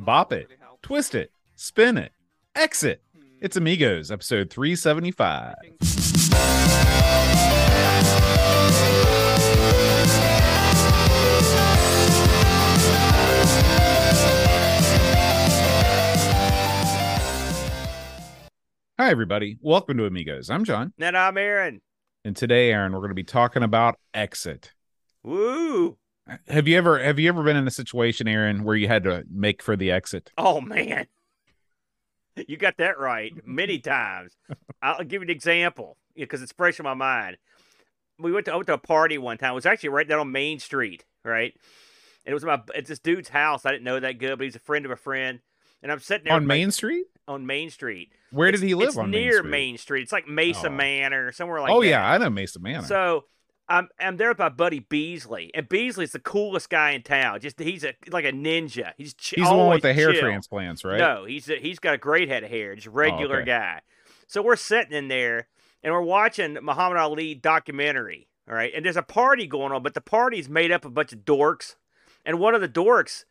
bop it, twist it, spin it, exit. It's Amigos, episode 375. Hi, everybody. Welcome to Amigos. I'm John. And I'm Aaron. And today, Aaron, we're going to be talking about exit. Woo! Have you ever have you ever been in a situation, Aaron, where you had to make for the exit? Oh man, you got that right many times. I'll give you an example because it's fresh in my mind. We went to, I went to a party one time. It was actually right down on Main Street, right? And it was my it's this dude's house. I didn't know that good, but he's a friend of a friend. And I'm sitting there on Main Street. On Main Street. Where it's, did he live? It's on near Main Street? Main Street. It's like Mesa Oh. Manor, somewhere like oh that. yeah, I know Mesa Manor. So I'm I'm there with my buddy Beasley, and Beasley's the coolest guy in town. Just he's a like a ninja. He's ch- He's the one with the hair chill. transplants, right? No, he's a, he's got a great head of hair, just a regular okay. guy. So we're sitting in there and we're watching Muhammad Ali documentary. All right, and there's a party going on, but the party's made up of a bunch of dorks, and one of the dorks'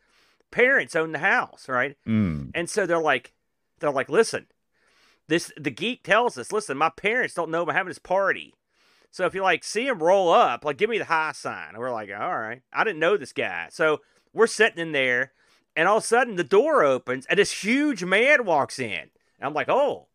parents own the house, right? Mm. And so they're like, they're like, listen, this the geek tells us, listen, my parents don't know about having this party. So if you like see him roll up, like give me the high sign. And we're like, all right. I didn't know this guy. So we're sitting in there, and all of a sudden the door opens and this huge man walks in. And I'm like, oh.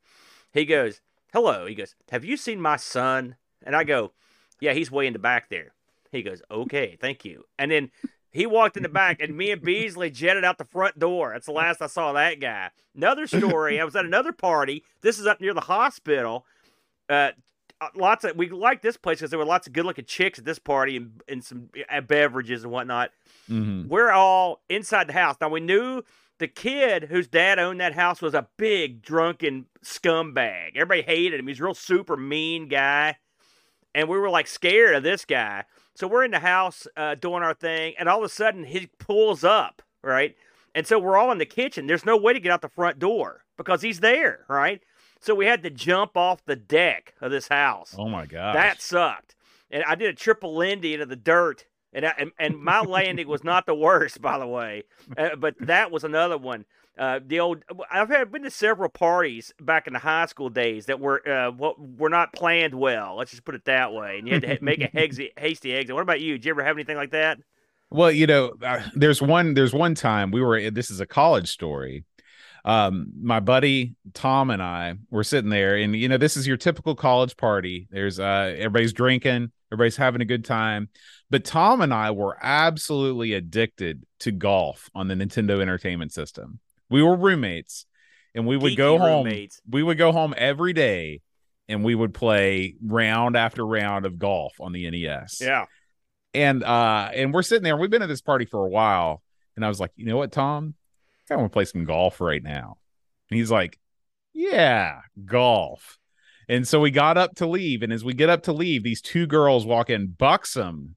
He goes, hello. He goes, have you seen my son? And I go, yeah, he's way in the back there. He goes, okay, thank you. And then he walked in the back, and me and Beasley jetted out the front door. That's the last I saw that guy. Another story. I was at another party. This is up near the hospital. Uh, lots of we liked this place because there were lots of good-looking chicks at this party and, and some uh, beverages and whatnot. hmm We're all inside the house now. We knew the kid whose dad owned that house was a big drunken scumbag. Everybody hated him. He's a real super mean guy, and we were like scared of this guy. So we're in the house uh, doing our thing, and all of a sudden he pulls up, right? And so we're all in the kitchen. There's no way to get out the front door because he's there, right? So we had to jump off the deck of this house. Oh my god, That sucked. And I did a triple Lindy into the dirt. And, I, and, and my landing was not the worst, by the way. Uh, but that was another one. Uh, the old I've had been to several parties back in the high school days that were uh, what were not planned well. Let's just put it that way. And you had to make a hasty, hasty exit. What about you? Did you ever have anything like that? Well, you know, uh, there's one. There's one time we were. This is a college story. Um, my buddy Tom and I were sitting there, and you know, this is your typical college party. There's uh, everybody's drinking, everybody's having a good time. But Tom and I were absolutely addicted to golf on the Nintendo Entertainment System. We were roommates, and we would Geeky go home. roommates. We would go home every day, and we would play round after round of golf on the NES Yeah. and uh and we're sitting there we've been at this party for a while and i was like you know what tom i want to play some golf right now. And he's like yeah golf. And so we got up to leave and as we get up to leave these two girls walk in buxom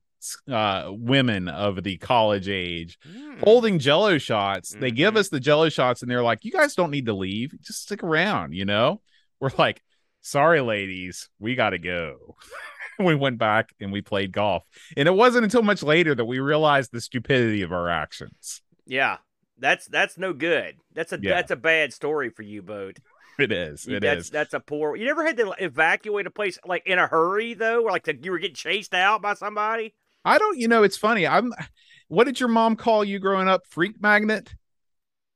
uh women of the college age Hmm. holding jello shots. They give Mhm. us the jello shots and they're like you guys don't need to leave. Just stick around you know? We're like sorry ladies we gotta go. We went back and we played golf. And it wasn't until much later that we realized the stupidity of our actions. Yeah. That's that's no good. That's a Yeah. that's a bad story for you, boat. it is it that's is. that's a poor. You never had to evacuate a place like in a hurry though, or like to, you were getting chased out by somebody. i don't you know it's funny i'm what did your mom call you growing up freak magnet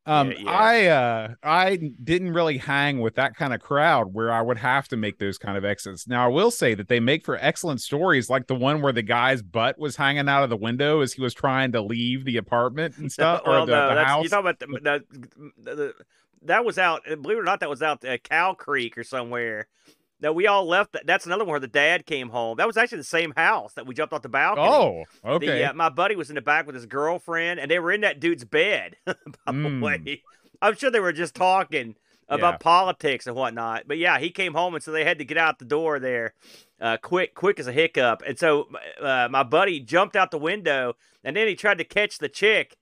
um Yeah, yeah. i uh i didn't really hang with that kind of crowd where i would have to make those kind of exits now i will say that they make for excellent stories like the one where the guy's butt was hanging out of the window as he was trying to leave the apartment and stuff well, or the, no, the house you talking about the, the, the, that was out. Believe it or not, that was out at Cow Creek or somewhere. No, we all left. That. That's another one where the dad came home. That was actually the same house that we jumped off the balcony. oh The, okay uh, my buddy was in the back with his girlfriend, and they were in that dude's bed. By Mm. the way, I'm sure they were just talking about Yeah. politics and whatnot. But yeah, he came home, and so they had to get out the door there, uh, quick, quick as a hiccup. And so uh, my buddy jumped out the window, and then he tried to catch the chick,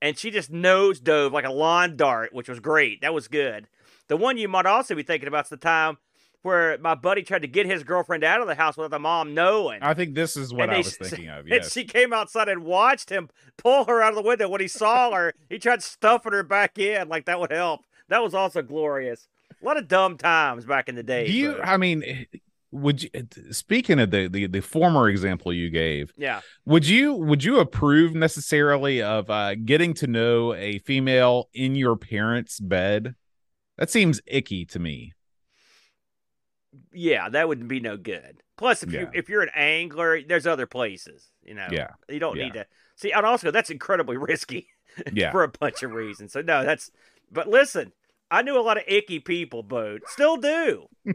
and she just nose dove like a lawn dart, which was great. That was good. The one you might also be thinking about is the time where my buddy tried to get his girlfriend out of the house without the mom knowing. I think this is what And I they was thinking of. And she came outside and watched him pull her out of the window. When he saw her, he tried stuffing her back in like that would help. That was also glorious. A lot of dumb times back in the day. Do you? but- I mean, would you? Speaking of the, the the former example you gave, yeah. would you would you approve necessarily of uh, getting to know a female in your parents' bed? That seems icky to me. Yeah, that would be no good. Plus, if you if you're an angler, there's other places. You know, Yeah, you don't yeah. need to see. And also, that's incredibly risky yeah. for a bunch of reasons. So no, that's. But listen, I knew a lot of icky people, boat still do.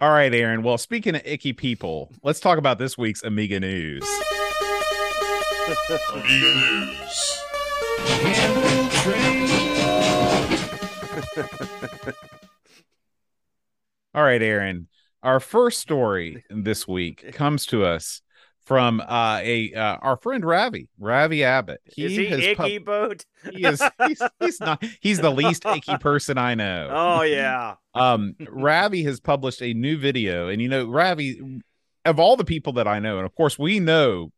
All right, Aaron. Well, speaking of icky people, let's talk about this week's Amiga news. Amiga News. All right, Aaron. Our first story this week comes to us from uh, a uh, our friend Ravi, Ravi Abbott. Is he has icky, pub- boat? he is he's, he's not he's the least icky person I know. Oh yeah. Um, Ravi has published a new video, and you know, Ravi, of all the people that I know, and of course we know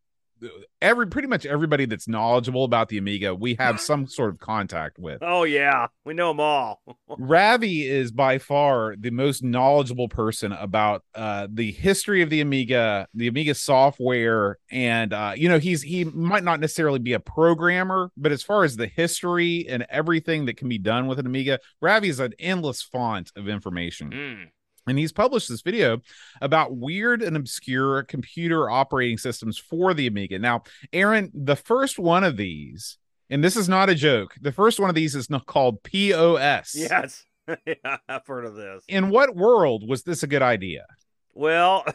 every pretty much everybody that's knowledgeable about the Amiga, we have some sort of contact with. Oh yeah. We know them all. Ravi is by far the most knowledgeable person about uh, the history of the Amiga, the Amiga software, and uh, you know he's he might not necessarily be a programmer, but as far as the history and everything that can be done with an Amiga, Ravi is an endless font of information. Mm. And he's published this video about weird and obscure computer operating systems for the Amiga. Now, Aaron, the first one of these, and this is not a joke, the first one of these is called POS. Yes. yeah, I've heard of this. In what world was this a good idea? Well,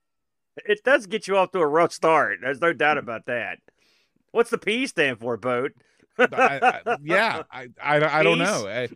it does get you off to a rough start. There's no doubt hmm. about that. What's the P stand for, boat? I, I, yeah, I, I, I don't know.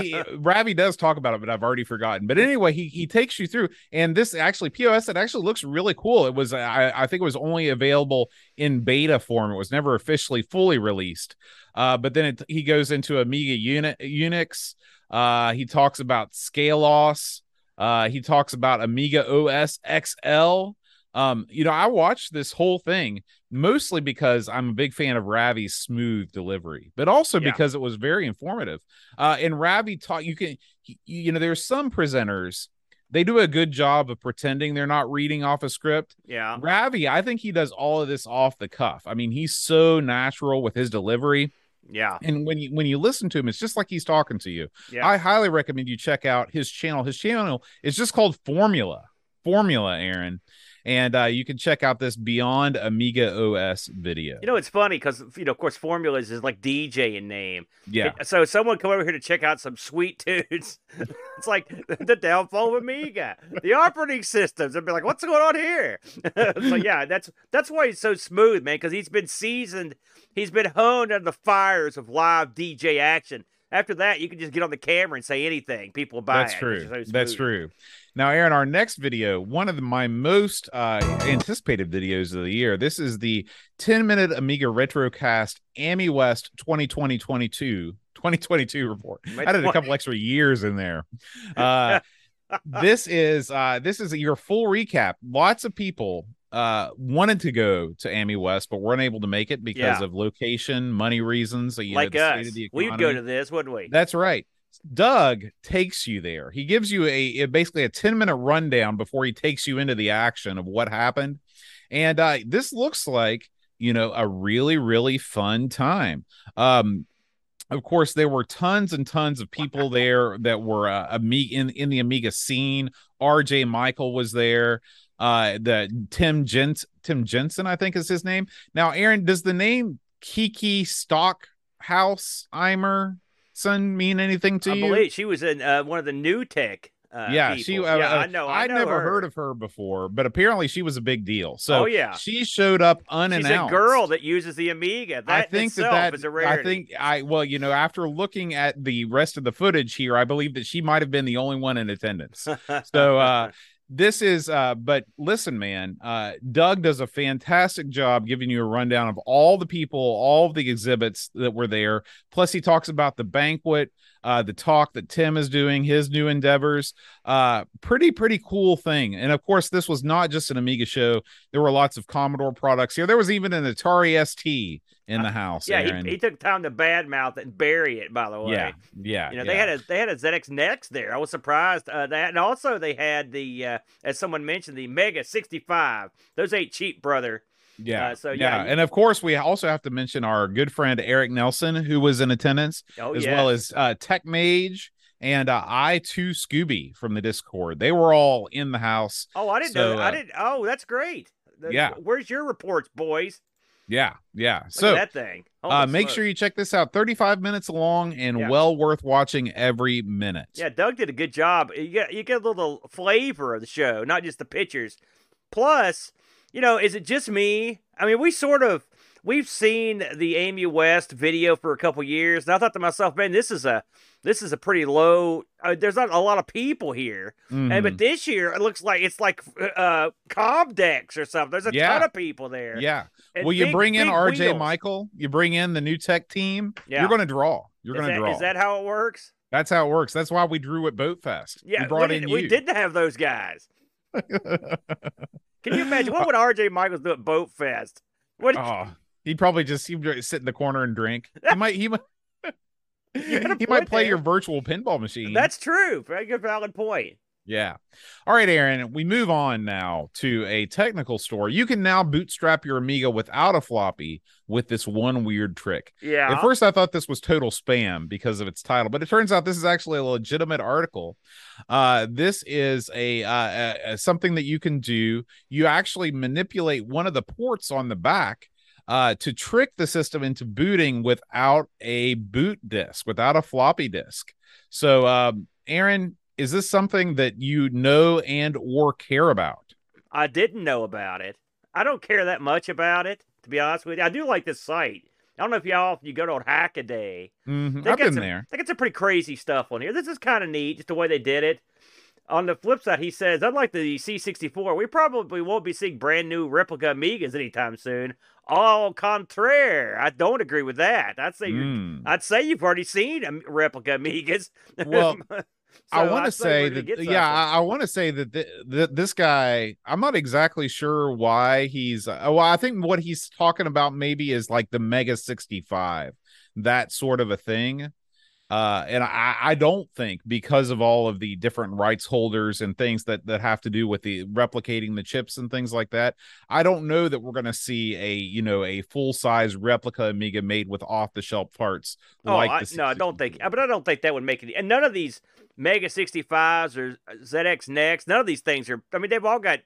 He, Ravi does talk about it, but I've already forgotten. But anyway, he he takes you through, and this actually POS it actually looks really cool. It was I, I think it was only available in beta form. It was never officially fully released. Uh, but then it, he goes into Amiga unit Unix. Uh, he talks about scale loss. Uh, he talks about Amiga OS XL. Um, you know, I watched this whole thing mostly because I'm a big fan of Ravi's smooth delivery, but also Yeah. because it was very informative. Uh, and Ravi taught you can, you know, there's some presenters they do a good job of pretending they're not reading off a script. Yeah. Ravi, I think he does all of this off the cuff. I mean, he's so natural with his delivery, Yeah. and when you when you listen to him, it's just like he's talking to you. Yeah. I highly recommend you check out his channel. His channel is just called Formula. Formula, Aaron. And uh, you can check out this Beyond Amiga OS video. You know, it's funny because, you know, of course, Formulas is like DJ in name. yeah. It- so someone come over here to check out some sweet tunes. it's like the downfall of Amiga, the operating systems. I'd be like, what's going on here? so yeah, that's that's why he's so smooth, man, because he's been seasoned, he's been honed under the fires of live DJ action. After that, you can just get on the camera and say anything. People buy That's it. true. So That's true. Now, Aaron, our next video, one of the, my most uh, anticipated videos of the year. This is the 10 minute Amiga Retrocast AMI West 2020 22 2022 report. My I did a couple extra years in there. Uh, this is uh, this is your full recap. Lots of people uh wanted to go to AMI West, but weren't able to make it because Yeah. of location, money reasons. You know, Like state us, of the we'd go to this, wouldn't we? That's right. Doug takes you there. He gives you a, basically a 10 minute rundown before he takes you into the action of what happened. And uh, this looks like, you know, a really, really fun time. Um, of course, there were tons and tons of people there that were uh, Amiga in, in the Amiga scene. RJ Mical was there. Uh, the Tim Jens Tim Jenison, I think is his name. Now, Aaron, does the name Kiki Stockhammer son mean anything to I you? believe she was in uh, one of the NewTek. Uh, yeah, people. she. Uh, yeah, uh, I know. I I'd know never her. heard of her before, but apparently she was a big deal. So Oh, yeah. she showed up She's unannounced. a girl that uses the Amiga. That I think that that is a I rarity. think I well, you know, after looking at the rest of the footage here, I believe that she might have been the only one in attendance. So uh this is uh but listen man uh doug does a fantastic job giving you a rundown of all the people all of the exhibits that were there. Plus he talks about the banquet uh the talk that tim is doing his new endeavors. Uh pretty pretty cool thing. And of course this was not just an amiga show. There were lots of commodore products here. There was even an atari st in the house Yeah, he, he took time to badmouth it and bury it. By the way, yeah yeah You know, yeah. they had a they had a ZX Next there. I was surprised uh, that, and also they had the uh, as someone mentioned the Mega 65. Those ain't cheap, brother. Yeah. Uh, so, yeah, you- and of course we also have to mention our good friend Eric Nelson, who was in attendance, Oh as yeah, well as uh, Tech Mage and uh, I two Scooby from the Discord. They were all in the house. oh I didn't so, know. uh, I didn't. Oh, that's great. The- Yeah. Where's your reports, boys? Yeah, yeah. Look so that thing. uh, make smokes. sure you check this out. Thirty-five minutes long and Yeah. well worth watching every minute. Yeah, Doug did a good job. You get you get a little flavor of the show, not just the pictures. Plus, you know, is it just me? I mean, we sort of we've seen the AMI West video for a couple years, and I thought to myself, man, this is a this is a pretty low. Uh, there's not a lot of people here, and Mhm. but this year it looks like it's like uh Comdex or something. There's a Yeah. ton of people there. yeah. and Well, you big- bring in RJ wheels. Michael, you bring in the NewTek team. Yeah. You're going to draw. You're going to draw. Is that how it works? That's how it works. That's why we drew at Boat Fest. Yeah, we brought we, in you. we didn't have those guys. Can you imagine what would RJ Micals do at Boat Fest? What Oh, he'd probably just he'd sit in the corner and drink. He might he might You got a he might play there. your virtual pinball machine. That's true. Very good, valid point. yeah. All right, Aaron. We move on now to a technical story. You can now bootstrap your Amiga without a floppy with this one weird trick. Yeah. At first, I thought this was total spam because of its title, but it turns out this is actually a legitimate article. Uh, this is a, uh, a- a- something that you can do. You actually manipulate one of the ports on the back uh, to trick the system into booting without a boot disk, without a floppy disk. So, um, Aaron, is this something that you know and or care about? I didn't know about it. I don't care that much about it, to be honest with you. I do like this site. I don't know if y'all if you go to Hackaday. Mhm, They I've been some- there. They got some pretty crazy stuff on here. This is kind of neat, just the way they did it. On the flip side, he says, unlike the C64, we probably won't be seeing brand new replica Amigas anytime soon. Au contraire, I don't agree with that. I'd say Mm. I'd say you've already seen replica Amigas. Well, I want to say that, yeah, something. I, I want to say that th- that this guy, I'm not exactly sure why he's. Uh, well, I think what he's talking about maybe is like the Mega 65, that sort of a thing. Uh, and I, I don't think because of all of the different rights holders and things that that have to do with the replicating the chips and things like that, I don't know that we're going to see a you know a full size replica Amiga made with off the shelf parts. Oh, like I, no, I don't think. But I don't think that would make it. And none of these Mega 65s or ZX Next, none of these things are. I mean, they've all got,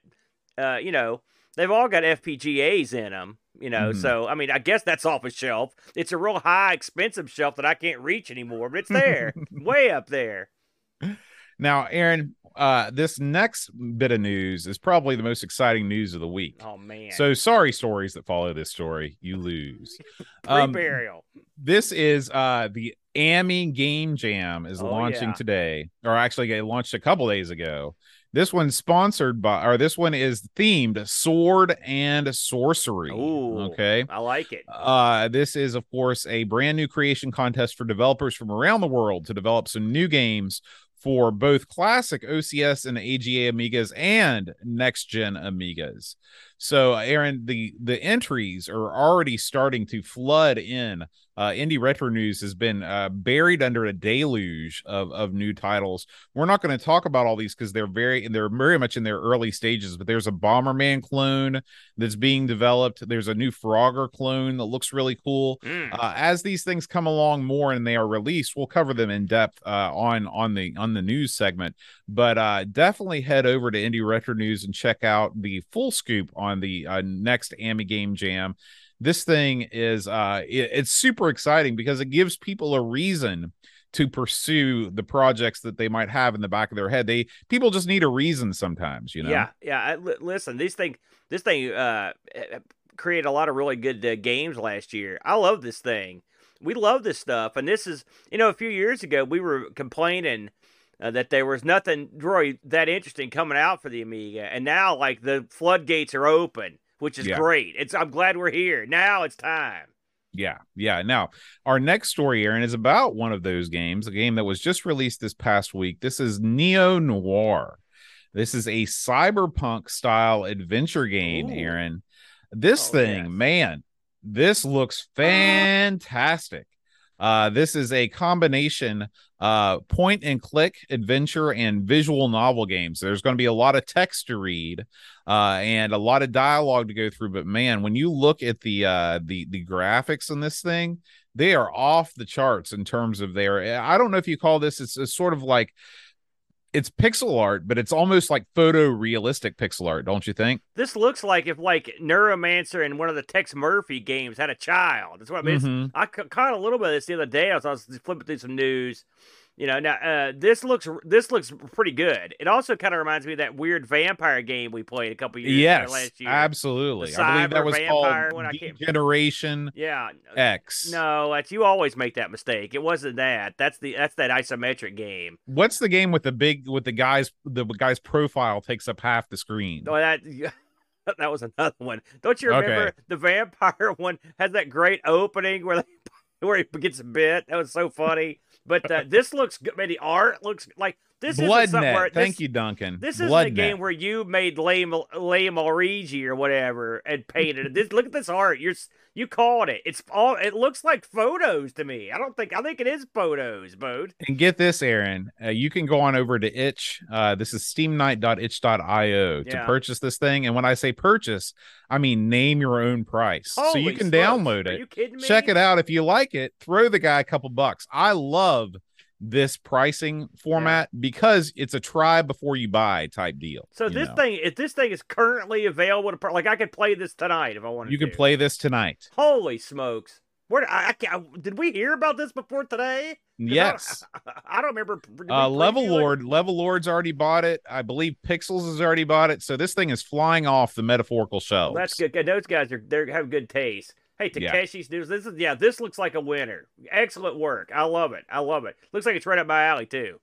uh, you know, they've all got FPGAs in them. You know, Mhm. so I mean, I guess that's off a shelf. It's a real high, expensive shelf that I can't reach anymore, but it's there, way up there. Now, Aaron, uh, this next bit of news is probably the most exciting news of the week. Oh man. So, sorry, stories that follow this story, you lose. um, pre-burial. this is uh, the AMI Game Jam is Oh, launching yeah. today, or actually, it launched a couple days ago. This one's sponsored by, or this one is themed sword and sorcery. Ooh. Okay. I like it. Uh, this is, of course, a brand new creation contest for developers from around the world to develop some new games for both classic OCS and AGA Amigas and next gen Amigas. So, Aaron, the the entries are already starting to flood in. Uh, Indie Retro News has been uh, buried under a deluge of of new titles. We're not going to talk about all these because they're very they're very much in their early stages. But there's a Bomberman clone that's being developed. There's a new Frogger clone that looks really cool. Mm. Uh, as these things come along more and they are released, we'll cover them in depth uh, on on the on the news segment. But uh, definitely head over to Indie Retro News and check out the full scoop on the uh, next AMI Game Jam. This thing is uh, it- it's super exciting because it gives people a reason to pursue the projects that they might have in the back of their head. They people just need a reason sometimes, you know. Yeah, yeah. I, li- listen, this thing, this thing, uh, eh, created a lot of really good uh, games last year. I love this thing. We love this stuff, and this is, you know, a few years ago we were complaining uh, that there was nothing really that interesting coming out for the Amiga, and now like the floodgates are open, which is Yeah. great. It's I'm glad we're here. Now it's time. Yeah, yeah. Now, our next story, Aaron, is about one of those games, a game that was just released this past week. This is Neo Noir. This is a cyberpunk style adventure game, Ooh. Aaron. This Oh, thing, yes. man, this looks fantastic. Uh, this is a combination uh point and click adventure and visual novel games. There's going to be a lot of text to read uh and a lot of dialogue to go through, but man, when you look at the uh the the graphics in this thing, they are off the charts in terms of their I don't know if you call this it's, it's sort of like it's pixel art, but it's almost like photorealistic pixel art, don't you think? This looks like if like Neuromancer and one of the Tex Murphy games had a child. That's what I mean. Mhm. I caught a little bit of this the other day. I was, I was flipping through some news. You know, now uh, this looks this looks pretty good. It also kind of reminds me of that weird vampire game we played a couple years ago Yes, last year. absolutely. The I believe that was vampire called Generation Yeah. X. No, that's you always make that mistake. It wasn't that. That's the that's that isometric game. What's the game with the big with the guy's the guy's profile takes up half the screen? Oh, that that was another one. Don't you remember Okay. the vampire one has that great opening where they, where he gets bit? That was so funny. But uh, this looks good. Man, the art looks like this is Blood where Net. Thank you, Duncan. This isn't Blood a game where you made Lame Lame Luigi or whatever and painted it. This look at this art. You're you called it. It's all. It looks like photos to me. I don't think. I think it is photos, Bode. And get this, Aaron. Uh, you can go on over to itch. Uh, this is steamnight.itch.io to Yeah. purchase this thing. And when I say purchase, I mean name your own price. so you can smokes. download Are it. you kidding me? Check it out. If you like it, throw the guy a couple bucks. I love this pricing format because it's a try before you buy type deal. So this know. thing, if this thing is currently available to, like I could play this tonight if I wanted. To. You can to. play this tonight. Holy smokes! Where did I, I can't, did we hear about this before today? 'Cause I- Yes. I, don't remember. Uh, Level? Lord, Level Lord's already bought it. I believe Pixels has already bought it. So this thing is flying off the metaphorical shelves. Well, that's good. good. Those guys are they have good taste. Hey, Yeah. Takeshi's news. This is yeah. This looks like a winner. Excellent work. I love it. I love it. Looks like it's right up my alley too.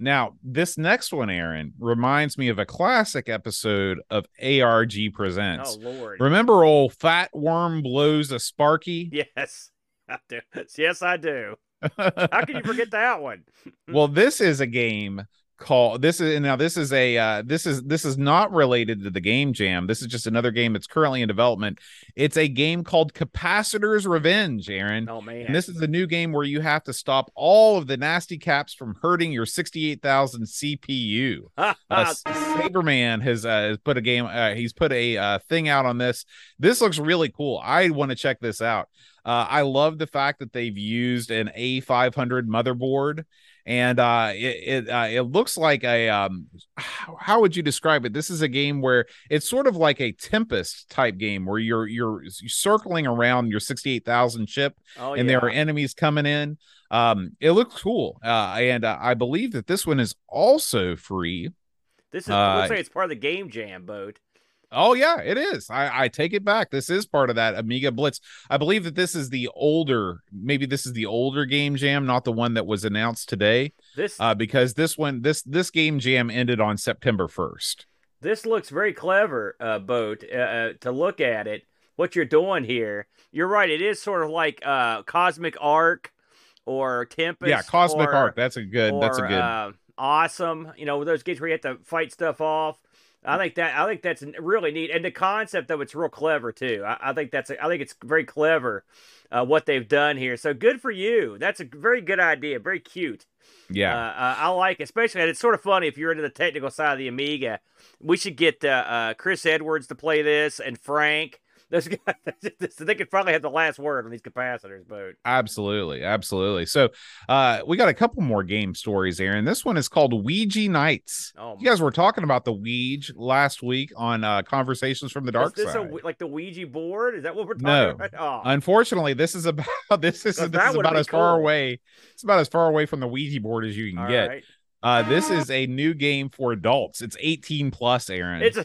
Now, this next one, Aaron, reminds me of a classic episode of ARG Presents. Oh Lord. Remember old Fat Worm blows a Sparky? Yes, I do. Yes, I do. How can you forget that one? well, this is a game called this is now this is a uh, this is this is not related to the game jam. This is just another game that's currently in development. It's a game called Capacitor's Revenge, Aaron. Oh man. And this is a new game where you have to stop all of the nasty caps from hurting your 68,000 CPU. Uh, Saberman has uh, has put a game. Uh, he's put a uh, thing out on this. This looks really cool. I want to check this out. Uh, I love the fact that they've used an A500 motherboard, and uh, it it, uh, it looks like a um, how, would you describe it? This is a game where it's sort of like a Tempest type game where you're you're, circling around your 68,000 ship oh, and yeah. there are enemies coming in. Um, it looks cool, uh, and uh, I believe that this one is also free. This is uh, looks like it's part of the game jam boat. Oh yeah, it is. I, I take it back. This is part of that Amiga Blitz. I believe that this is the older, maybe this is the older game jam, not the one that was announced today. This Uh, because this one, this this game jam ended on September first. this looks very clever, uh, boat. Uh, uh, to look at it, what you're doing here, you're right. It is sort of like uh, Cosmic Ark or Tempest. Yeah, Cosmic or, Arc. That's a good. Or, that's a good. Uh, awesome. You know those games where you have to fight stuff off. I think that I think that's really neat, and the concept of it's real clever too. I, I think that's a, I think it's very clever uh, what they've done here. So good for you. That's a very good idea. Very cute. yeah. Uh, uh, I like, it. especially, and it's sort of funny if you're into the technical side of the Amiga. We should get uh, uh, Chris Edwards to play this and Frank. Those guys, they could probably have the last word on these capacitors, but Absolutely, absolutely. So, uh, we got a couple more game stories, Aaron. This one is called Ouija Nights. oh, You guys were talking about the Ouija last week on uh, Conversations from the Dark is this Side. a, like the Ouija board? Is that what we're talking No. about? Oh, Unfortunately, this is about this is this is about as far away. It's about as far away from the Ouija board as you can all get. right. Uh, this is a new game for adults. It's 18 plus, Aaron. It's a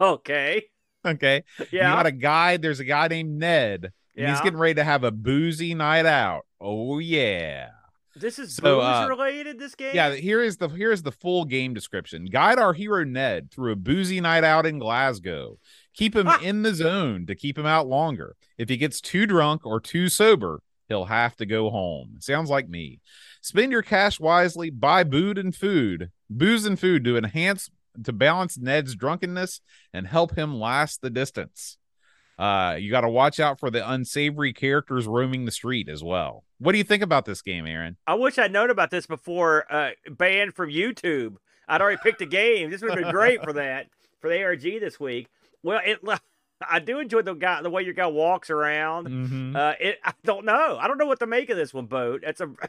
okay. Okay. Yeah. You got a guy. There's a guy named Ned, and he's getting ready to have a boozy night out. Oh yeah. This is So, booze uh, related. This game. Yeah, here is the here is the full game description. Guide our hero Ned through a boozy night out in Glasgow. Keep him Ah. in the zone to keep him out longer. If he gets too drunk or too sober, he'll have to go home. Sounds like me. Spend your cash wisely, buy booze and food, booze and food to enhance to balance Ned's drunkenness and help him last the distance. Uh, you got to watch out for the unsavory characters roaming the street as well. What do you think about this game, Aaron? I wish I'd known about this before. Uh, banned from YouTube. I'd already picked a game. This would have been great for that for the ARG this week. Well, it. I do enjoy the guy, the way your guy walks around. Mhm. Uh, it. I don't know. I don't know what to make of this one, boat. It's a.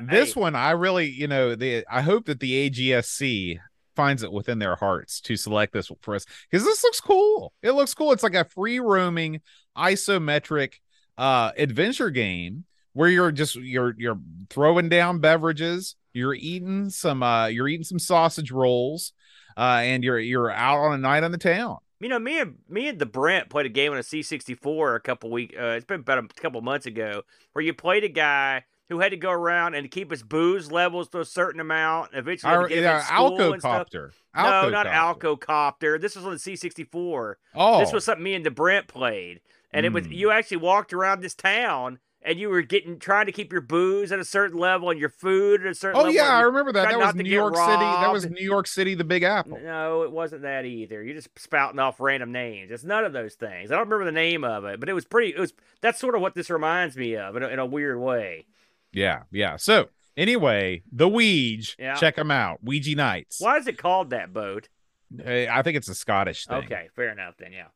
this Hey, one i really you know the i hope that the agsc finds it within their hearts to select this for us because this looks cool it looks cool it's like a free roaming isometric uh adventure game where you're just you're you're throwing down beverages you're eating some uh you're eating some sausage rolls uh and you're you're out on a night on the town You know, me and me and the Brent played a game on a C64 a couple week. Uh, it's been about a couple months ago, where you played a guy who had to go around and keep his booze levels to a certain amount. Eventually, Our, yeah, in school and stuff. Alcocopter. No, not Alcocopter. Alcocopter. This was on the C64. Oh, This was something me and the Brent played, and it was Mm. you actually walked around this town and you were getting trying to keep your booze at a certain level and your food at a certain Oh level. yeah, I remember that. That was New York City. That was. New York City, the Big Apple. No, it wasn't that either. You're just spouting off random names. It's none of those things. I don't remember the name of it, but it was pretty. It was that's sort of what this reminds me of in a, in a weird way. Yeah, yeah. So anyway, the Ouija, Yeah. check them out. Ouija Nights. Why is it called that boat? I think it's a Scottish thing. Okay, fair enough then. Yeah.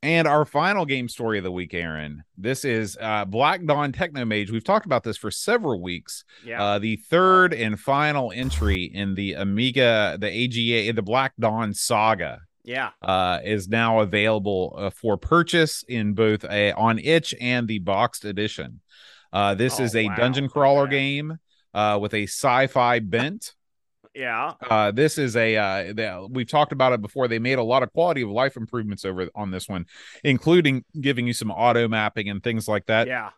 And our final game story of the week, Aaron. This is uh, Black Dawn Technomage. We've talked about this for several weeks. Yeah. Uh, the third and final entry in the Amiga, the AGA, the Black Dawn saga. yeah. uh, is now available uh, for purchase in both a on itch and the boxed edition. Uh, this Oh, is a wow. dungeon crawler Okay. game uh, with a sci-fi bent. Yeah. Uh, this is a uh, the, we've talked about it before. They made a lot of quality of life improvements over on this one, including giving you some auto mapping and things like that. yeah.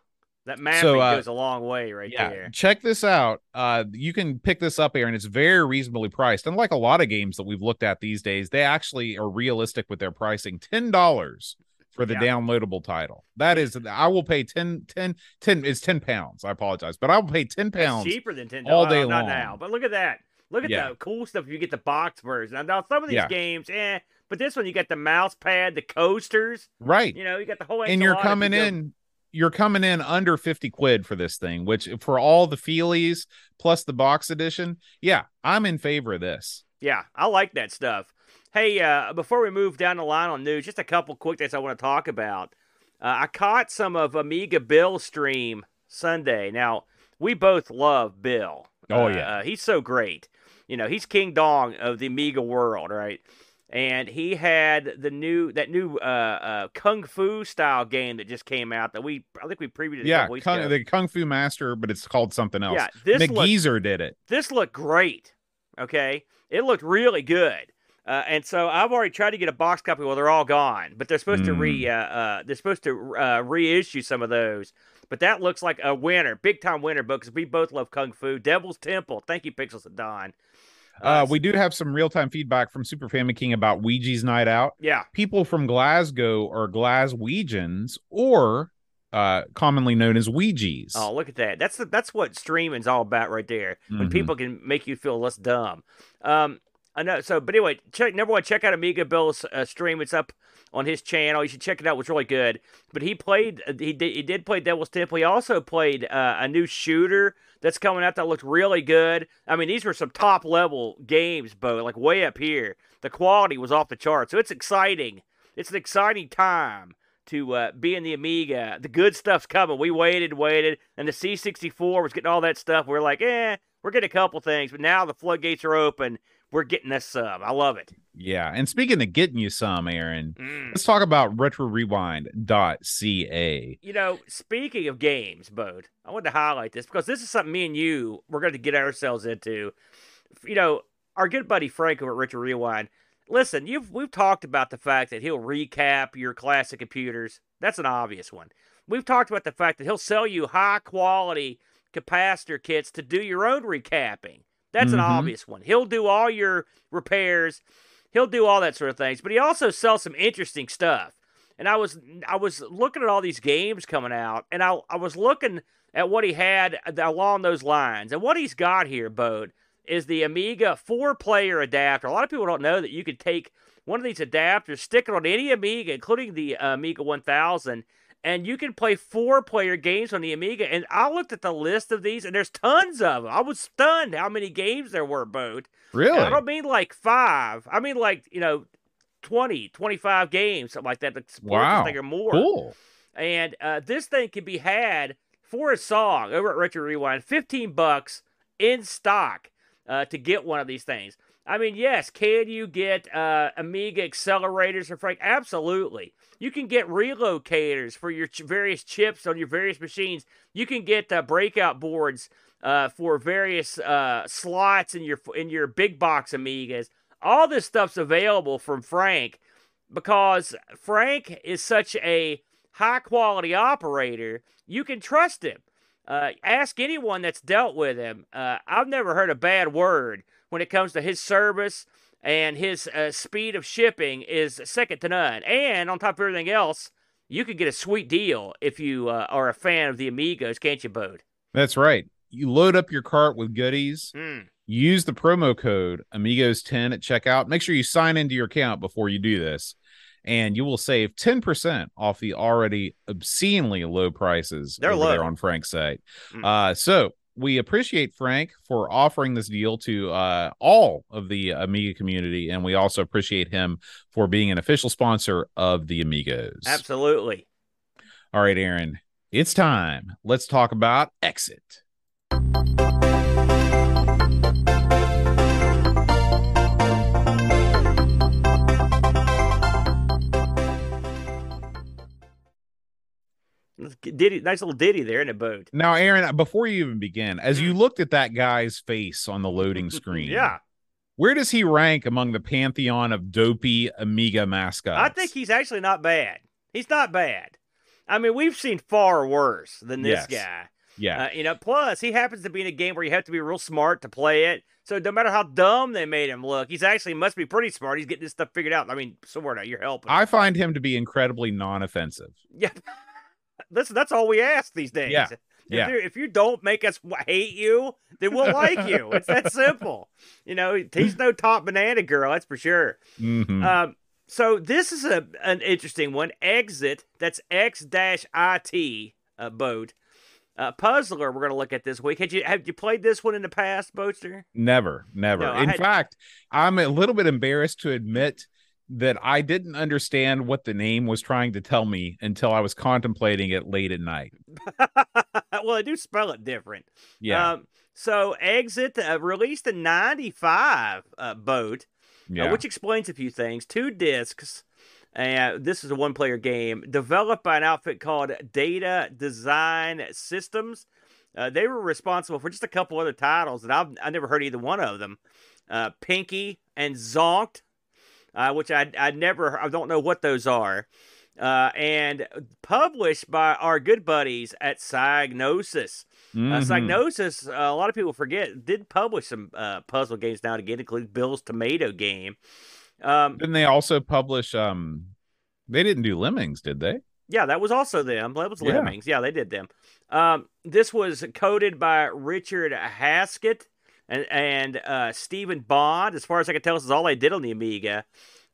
That mapping so, uh, goes a long way right Yeah, there. check this out. Uh, you can pick this up, Aaron. It's very reasonably priced. Unlike a lot of games that we've looked at these days, they actually are realistic with their pricing. Ten dollars for the Yeah. downloadable title. That is, I will pay 10, 10, 10 It's ten pounds. I apologize, but I will pay ten It's pounds. cheaper than ten all dollars. day Not long. now, but look at that. Look at Yeah. the cool stuff you get the box version. Now, now some of these Yeah. games, eh, but this one you got the mouse pad, the coasters. Right, You know, you got the whole. and you're coming you in. You're coming in under 50 quid for this thing, which for all the feelies plus the box edition, yeah, I'm in favor of this. Yeah, I like that stuff. Hey, uh, before we move down the line on news, just a couple quick things I want to talk about. Uh, I caught some of Amiga Bill stream Sunday. Now, we both love Bill. Oh, Uh, yeah. uh, he's so great. You know, he's King Dong of the Amiga world, right? And he had the new that new uh, uh, kung fu style game that just came out that we I think we previewed Yeah, Kung, the Kung Fu Master, but it's called something else. Yeah, this looked did it. this looked great. Okay, it looked really good. Uh, and so I've already tried to get a box copy. Well, they're all gone, but they're supposed to re uh, uh, they're supposed to uh, reissue some of those. But that looks like a winner, big time winner, because we both love kung fu. Devil's Temple. Thank you, Pixels and Don. Uh, we do have some real time feedback from Super Family King about Ouija's Night Out. yeah, People from Glasgow are Glaswegians, or uh, commonly known as Weegies. Oh, look at that. That's the, that's what streaming's all about right there. When Mhm. people can make you feel less dumb. Um, I know. So, but anyway, check number one. Check out Amiga Bill's uh, stream. It's up on his channel. You should check it out. It's really good. But he played. uh, He did. He did play Devil's Temple. He also played uh, a new shooter that's coming out that looked really good. I mean, these were some top level games, Bo. Like way up here. The quality was off the chart. So it's exciting. It's an exciting time to uh, be in the Amiga. The good stuff's coming. We waited, waited, and the C64 was getting all that stuff. We're like, eh, we're getting a couple things, but now the floodgates are open. We're getting this sub. I love it. Yeah. And speaking of getting you some, Aaron, Mm. let's talk about retrorewind.ca. You know, speaking of games, Bode, I wanted to highlight this because this is something me and you we're going to get ourselves into. You know, our good buddy Frank over at Retro Rewind. Listen, you've we've talked about the fact that he'll recap your classic computers. That's an obvious one. We've talked about the fact that he'll sell you high quality capacitor kits to do your own recapping. That's an Mhm. obvious one. He'll do all your repairs. He'll do all that sort of things. But he also sells some interesting stuff. And I was I was looking at all these games coming out, and I I was looking at what he had along those lines. And what he's got here, Bode, is the Amiga four-player adapter. A lot of people don't know that you could take one of these adapters, stick it on any Amiga, including the uh, Amiga 1000, and you can play four-player games on the Amiga. And I looked at the list of these, and there's tons of them. I was stunned how many games there were, Bode. Really? I don't mean like five. I mean like, you know, 20, 25 games, something like that. that support Wow. this or more. Cool. And uh, this thing can be had for a song over at Retro Rewind, 15 bucks in stock uh, to get one of these things. I mean, yes, can you get uh, Amiga accelerators for Frank? Absolutely. You can get relocators for your ch- various chips on your various machines. You can get uh, breakout boards uh, for various uh, slots in your in your big box Amigas. All this stuff's available from Frank because Frank is such a high quality operator. You can trust him. Uh, ask anyone that's dealt with him. Uh, I've never heard a bad word when it comes to his service and his uh, speed of shipping is second to none. And on top of everything else, you could get a sweet deal if you uh, are a fan of the Amigos, can't you, Bode? That's right. You load up your cart with goodies. Mm. Use the promo code Amigos10 at checkout. Make sure you sign into your account before you do this, and you will save 10% off the already obscenely low prices They're over low. there on Frank's site. Mm. Uh, so we appreciate Frank for offering this deal to uh, all of the Amiga community, and we also appreciate him for being an official sponsor of the Amigos. Absolutely. All right, Aaron, it's time. Let's talk about Exit. Ditty, nice little ditty there in a boat. Now, Aaron, before you even begin, as you looked at that guy's face on the loading screen, Mm. Yeah, where does he rank among the pantheon of dopey Amiga mascots? I think he's actually not bad. He's not bad. I mean, we've seen far worse than this Yes. guy. yeah, Uh, you know, plus he happens to be in a game where you have to be real smart to play it. So no matter how dumb they made him look, he's actually must be pretty smart. He's getting this stuff figured out. I mean, sort of. You're helping. I find him to be incredibly non-offensive. yeah. Listen, that's all we ask these days. Yeah. If, Yeah. you- if you don't make us hate you, then we'll like you. It's that simple. You know, he's no top banana girl, that's for sure. Mhm. Um, so this is a an interesting one. Exit. That's X dash it uh, boat. Uh, Puzzler. We're going to look at this week. Had you have you played this one in the past, Boatster? never, never. No, In had- fact, I'm a little bit embarrassed to admit that I didn't understand what the name was trying to tell me until I was contemplating it late at night. well, I do spell it different. Yeah, Um, so Exit uh, released in '95. Uh, boat. uh, which explains a few things. Two discs. And this is a one player game developed by an outfit called Data Design Systems. Uh, they were responsible for just a couple other titles that I've I never heard either one of them. Uh, Pinky and Zonked, uh, which I I never I don't know what those are. Uh, and published by our good buddies at Psygnosis. Uh, Mhm. Psygnosis, uh, a lot of people forget, did publish some uh, puzzle games now and again, including Bill's Tomato Game. Um, Didn't they also publish? Um, they didn't do Lemmings, did they? yeah, that was also them. That was Yeah. Lemmings. Yeah, they did them. Um, this was coded by Richard Haskett and and uh, Stephen Bond. As far as I can tell, this is all I did on the Amiga.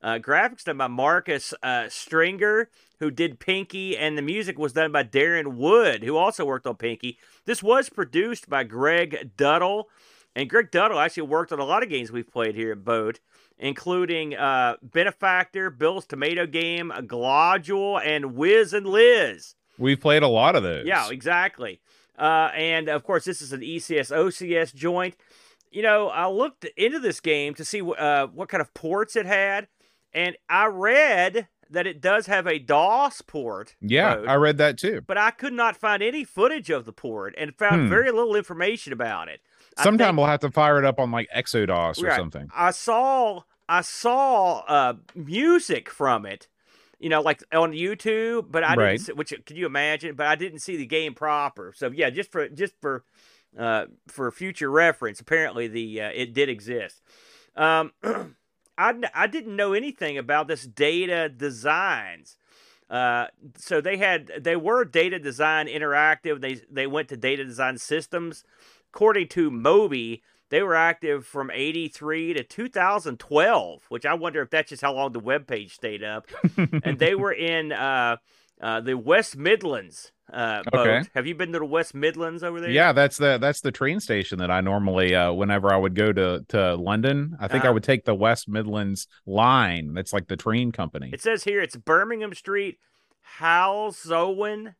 Uh, graphics done by Marcus uh, Stringer, who did Pinky, and the music was done by Darren Wood, who also worked on Pinky. This was produced by Greg Duddle, and Greg Duddle actually worked on a lot of games we've played here at Boat, including uh, Benefactor, Bill's Tomato Game, Globdule, and Wiz and Liz. We've played a lot of those. Yeah, exactly. Uh, and of course, this is an ECS OCS joint. You know, I looked into this game to see uh, what kind of ports it had, and I read that it does have a DOS port. yeah. mode, I read that too. but I could not find any footage of the port and found Hmm. very little information about it. Sometime think- we'll have to fire it up on like eXoDOS or Right. something. I saw I saw uh, music from it, you know, like on YouTube, but I Right. didn't. See, which can you imagine? But I didn't see the game proper. So yeah, just for just for uh, for future reference, apparently the uh, it did exist. Um, I I didn't know anything about this Data Designs. Uh, so they had they were Data Design Interactive. They they went to Data Design Systems. According to Moby, they were active from 83 to 2012, which I wonder if that's just how long the web page stayed up. and they were in uh, uh, the West Midlands uh, boat. Okay. Have you been to the West Midlands over there? Yeah, that's the that's the train station that I normally uh whenever I would go to to London, I think I Uh-huh. would take the West Midlands line. That's like the train company. It says here it's Birmingham Street, Halesowen,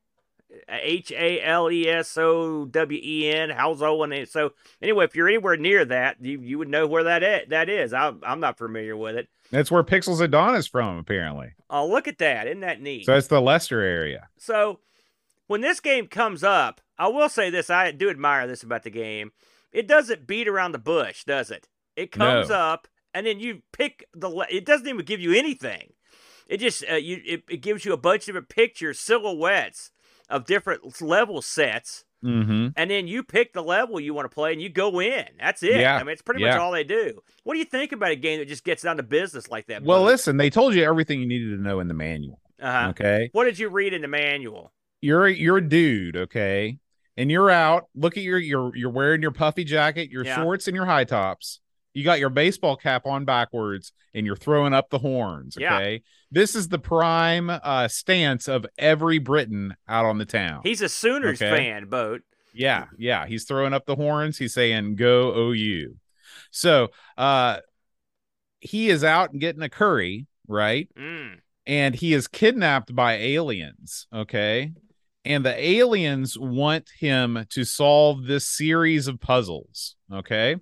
H A L E S O W E N, Halesowen. So anyway, if you're anywhere near that, you, you would know where that is. That is. I, I'm not familiar with it. That's where Pixels at Dawn is from, apparently. Oh, look at that! Isn't that neat? So it's the Leicester area. So when this game comes up, I will say this: I do admire this about the game. It doesn't beat around the bush, does it? It comes No. up, and then you pick the. le- It doesn't even give you anything. It just uh, you it, it gives you a bunch of different pictures, silhouettes of different level sets, Mm-hmm. and then you pick the level you want to play, and you go in. That's it. Yeah. I mean, it's pretty much all they do. What do you think about a game that just gets down to business like that? Well, listen, they told you everything you needed to know in the manual. uh Okay. What did you read in the manual? You're a, you're a dude, okay? And you're out. Look at your you're you're wearing your puffy jacket, your Yeah. shorts and your high tops. You got your baseball cap on backwards and you're throwing up the horns, Yeah. okay? This is the prime uh stance of every Briton out on the town. He's a Sooners Okay. fan, boat. Yeah, yeah. He's throwing up the horns. He's saying go OU. So uh he is out and getting a curry, right? Mm. And he is kidnapped by aliens, okay? And the aliens want him to solve this series of puzzles, okay?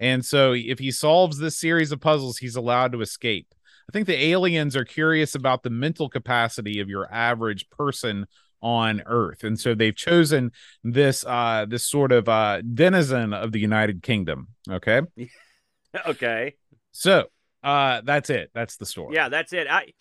And so if he solves this series of puzzles, he's allowed to escape. I think the aliens are curious about the mental capacity of your average person on earth and so they've chosen this uh this sort of uh denizen of the united kingdom okay Okay. so uh that's it that's the story Yeah, that's it. I,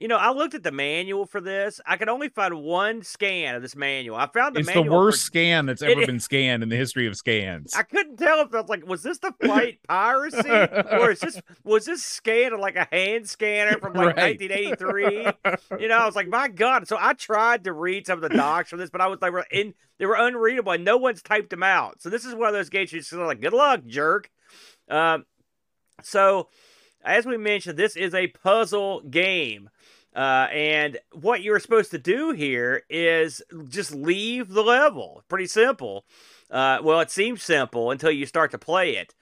you know, I looked at the manual for this. I could only find one scan of this manual. I found the it's the worst for- scan that's ever is- been scanned in the history of scans I couldn't tell if I was like, was this the flight piracy, or is this was this scanned like a hand scanner from like Right. 1983? You know, I was like, my God. So I tried to read some of the docs from this, but I was like, in they were unreadable, and no one's typed them out. So this is one of those games you're just like, good luck, jerk. Um, so as we mentioned, this is a puzzle game. Uh, and what you're supposed to do here is just leave the level. Pretty simple. Uh, well, it seems simple until you start to play it.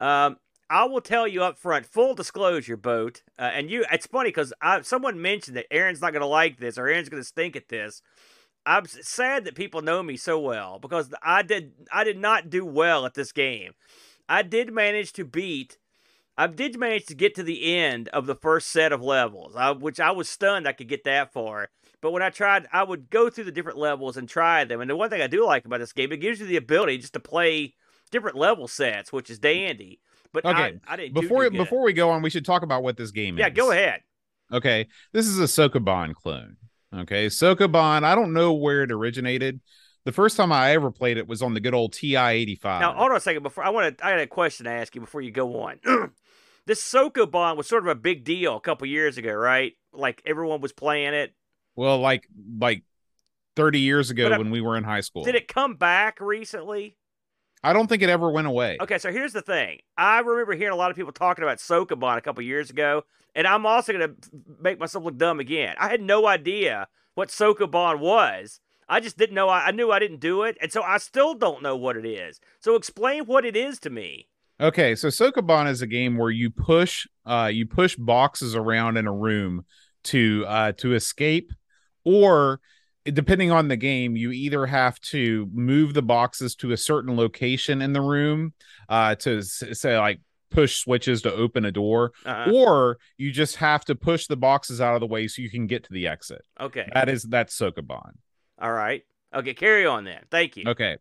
Um, I will tell you up front, full disclosure, boat. Uh, and you, it's funny because someone mentioned that Aaron's not going to like this or Aaron's going to stink at this. I'm sad that people know me so well because I did I did not do well at this game. I did manage to beat I did manage to get to the end of the first set of levels, I, which I was stunned I could get that far. But when I tried, I would go through the different levels and try them. And the one thing I do like about this game, it gives you the ability just to play different level sets, which is dandy. But Okay, I, I didn't before before we go on we should talk about what this game yeah, is Yeah, go ahead. okay this is a sokoban clone okay sokoban i don't know where it originated the first time i ever played it was on the good old ti-85 Now, hold on a second. Before I want to, I got a question to ask you before you go on. this Sokoban was sort of a big deal a couple years ago, right? Like everyone was playing it. well like like 30 years ago when we were in high school Did it come back recently? i don't think it ever went away Okay, so here's the thing. I remember hearing a lot of people talking about Sokoban a couple years ago, and I'm also going to make myself look dumb again. I had no idea what Sokoban was. I just didn't know. I, I knew I didn't do it, and so I still don't know what it is. So explain what it is to me. Okay, so Sokoban is a game where you push uh you push boxes around in a room to uh to escape or depending on the game you either have to move the boxes to a certain location in the room uh to say like push switches to open a door Uh-huh. or you just have to push the boxes out of the way so you can get to the exit. Okay. That is that's Sokoban. All right. Okay, carry on then. Thank you. Okay.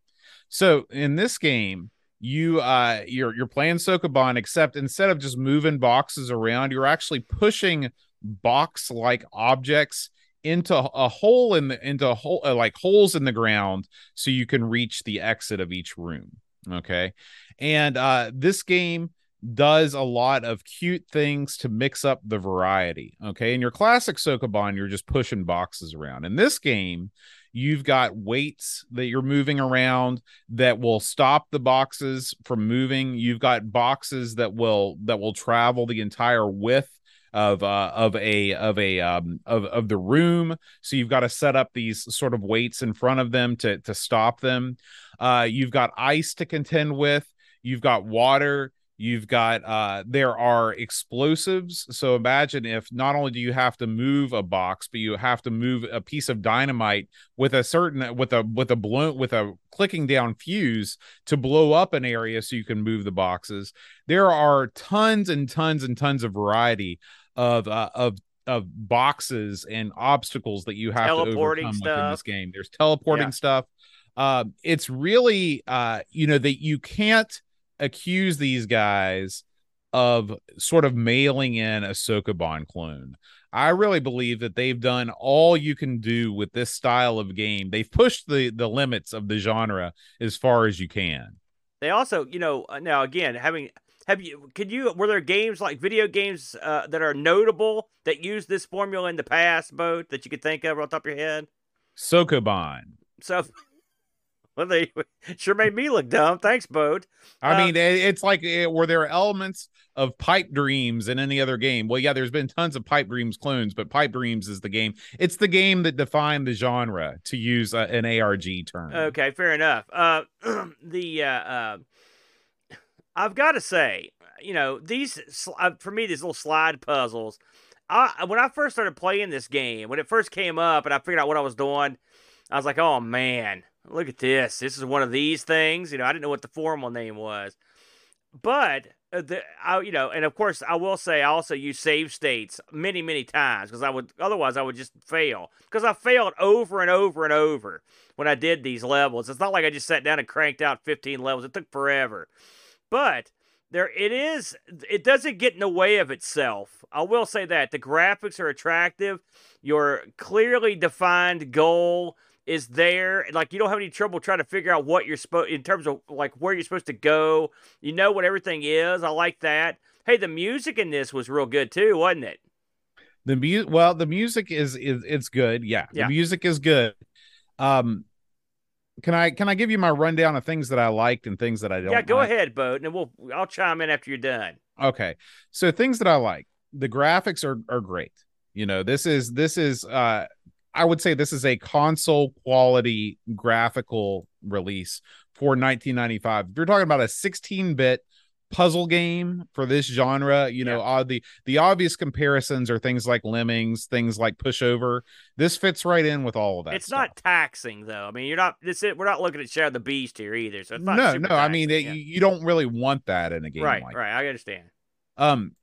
So in this game, you uh you're you're playing Sokoban, except instead of just moving boxes around, you're actually pushing box like objects into a hole in the into a hole uh, like holes in the ground so you can reach the exit of each room okay? And uh this game does a lot of cute things to mix up the variety okay? In your classic sokoban you're just pushing boxes around. In this game you've got weights that you're moving around that will stop the boxes from moving you've got boxes that will that will travel the entire width of uh, of a of a um, of of the room. So you've got to set up these sort of weights in front of them to to stop them. Uh, you've got ice to contend with. You've got water. You've got uh, there are explosives. So imagine if not only do you have to move a box, but you have to move a piece of dynamite with a certain with a with a blow with a clicking down fuse to blow up an area so you can move the boxes. There are tons and tons and tons of variety of uh, of of boxes and obstacles that you have to overcome in this game. There's teleporting yeah. stuff. Uh, it's really uh, you know that you can't accuse these guys of sort of mailing in a Sokoban clone. I really believe that they've done all you can do with this style of game. They've pushed the the limits of the genre as far as you can. They also, you know, uh, now again, having have you? Could you? Were there games like video games uh, that are notable that use this formula in the past, boat that you could think of off the top of your head? Sokoban. So, well, they sure made me look dumb. Thanks, boat. I uh, mean, it's like were there elements of Pipe Dreams in any other game? Well, yeah, there's been tons of Pipe Dreams clones, but Pipe Dreams is the game. It's the game that defined the genre, to use uh, an ARG term. Okay, fair enough. Uh, the uh, uh I've got to say, you know, these for me these little slide puzzles. I when I first started playing this game, when it first came up, and I figured out what I was doing, I was like, oh man, look at this. This is one of these things. You know, I didn't know what the formal name was, but uh, the I, you know, and of course, I will say I also use save states many, many times because I would otherwise I would just fail because I failed over and over and over when I did these levels. It's not like I just sat down and cranked out 15 levels. It took forever. But there it is it doesn't get in the way of itself. I will say that. The graphics are attractive. Your clearly defined goal is there. Like you don't have any trouble trying to figure out what you're supposed in terms of like where you're supposed to go. You know what everything is. I like that. Hey, the music in this was real good too, wasn't it? The music well, the music is is it's good. Yeah. The music is good. Um can I can I give you my rundown of things that I liked and things that I don't? Yeah, go like? ahead, Boat, and we'll I'll chime in after you're done. Okay, so things that I like, the graphics are are great. You know, this is this is uh I would say this is a console quality graphical release for 1995. If you're talking about a 16 bit puzzle game for this genre you know yeah. uh, the the obvious comparisons are things like lemmings things like pushover this fits right in with all of that it's stuff. not taxing though i mean you're not this we're not looking at shadow the beast here either so no no taxing, i mean it, yeah. you don't really want that in a game right like right i understand um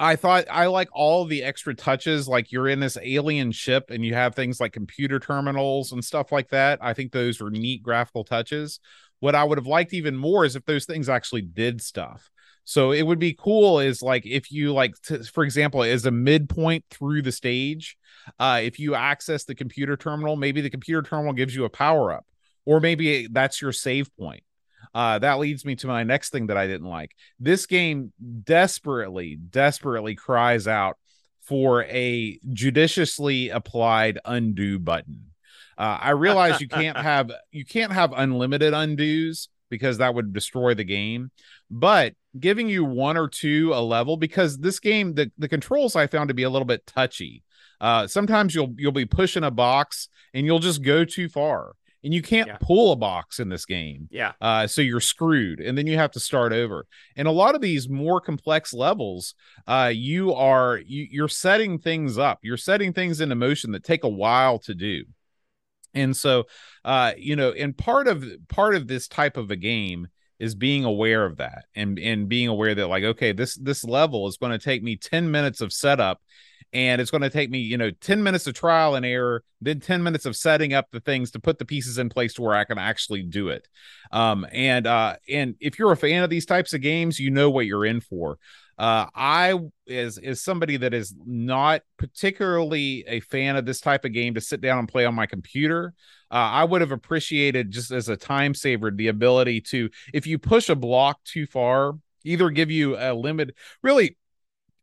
I thought I like all the extra touches, like you're in this alien ship and you have things like computer terminals and stuff like that. I think those are neat graphical touches. What I would have liked even more is if those things actually did stuff. So it would be cool is like if you like to, for example, as a midpoint through the stage, uh, if you access the computer terminal, maybe the computer terminal gives you a power up, or maybe that's your save point. Uh, that leads me to my next thing that I didn't like. This game desperately, desperately cries out for a judiciously applied undo button. Uh, I realize you can't have you can't have unlimited undos because that would destroy the game, but giving you one or two a level because this game the, the controls I found to be a little bit touchy. Uh, sometimes you'll you'll be pushing a box and you'll just go too far and you can't yeah. pull a box in this game. Yeah. Uh, so you're screwed, and then you have to start over. And a lot of these more complex levels, uh, you are you, you're setting things up. You're setting things into motion that take a while to do and so uh you know and part of part of this type of a game is being aware of that and and being aware that like okay this this level is going to take me 10 minutes of setup and it's going to take me you know 10 minutes of trial and error then 10 minutes of setting up the things to put the pieces in place to where i can actually do it um and uh and if you're a fan of these types of games you know what you're in for Uh, I is is somebody that is not particularly a fan of this type of game to sit down and play on my computer. Uh, I would have appreciated just as a time saver the ability to, if you push a block too far, either give you a limit, really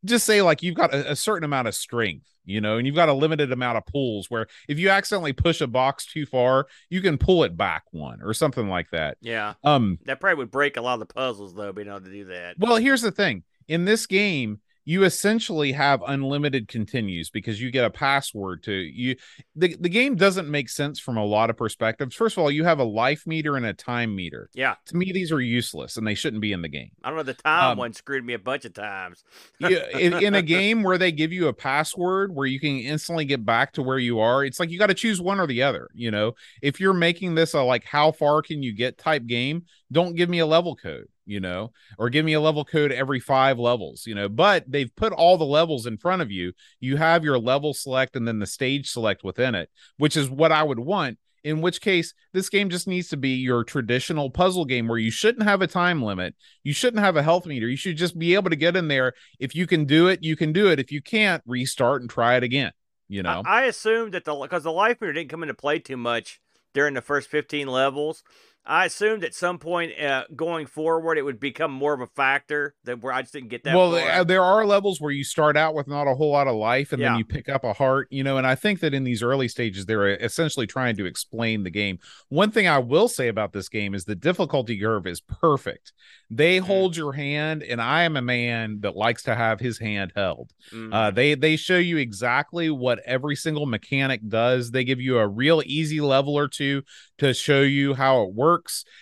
just say like you've got a, a, certain amount of strength, you know, and you've got a limited amount of pulls where if you accidentally push a box too far, you can pull it back one or something like that. Yeah. Um that probably would break a lot of the puzzles though, being able to do that. Well, here's the thing. In this game, you essentially have unlimited continues because you get a password to you the, the game doesn't make sense from a lot of perspectives. First of all you have a life meter and a time meter. Yeah. To me these are useless and they shouldn't be in the game. I don't know the time um, one screwed me a bunch of times. Yeah, in, in a game where they give you a password where you can instantly get back to where you are it's like you got to choose one or the other you know? If you're making this a like how far can you get type game don't give me a level code you know, or give me a level code every five levels, you know. But they've put all the levels in front of you. You have your level select and then the stage select within it, which is what I would want. In which case, this game just needs to be your traditional puzzle game where you shouldn't have a time limit. You shouldn't have a health meter. You should just be able to get in there. If you can do it, you can do it. If you can't, restart and try it again. You know, I, I assumed that the because the life meter didn't come into play too much during the first 15 levels. I assumed at some point uh, going forward it would become more of a factor that where I just didn't get that. Well, far. there are levels where you start out with not a whole lot of life and yeah. then you pick up a heart, you know. And I think that in these early stages they're essentially trying to explain the game. One thing I will say about this game is the difficulty curve is perfect. They mm-hmm. hold your hand, and I am a man that likes to have his hand held. Mm. Uh, they they show you exactly what every single mechanic does. They give you a real easy level or two to show you how it works.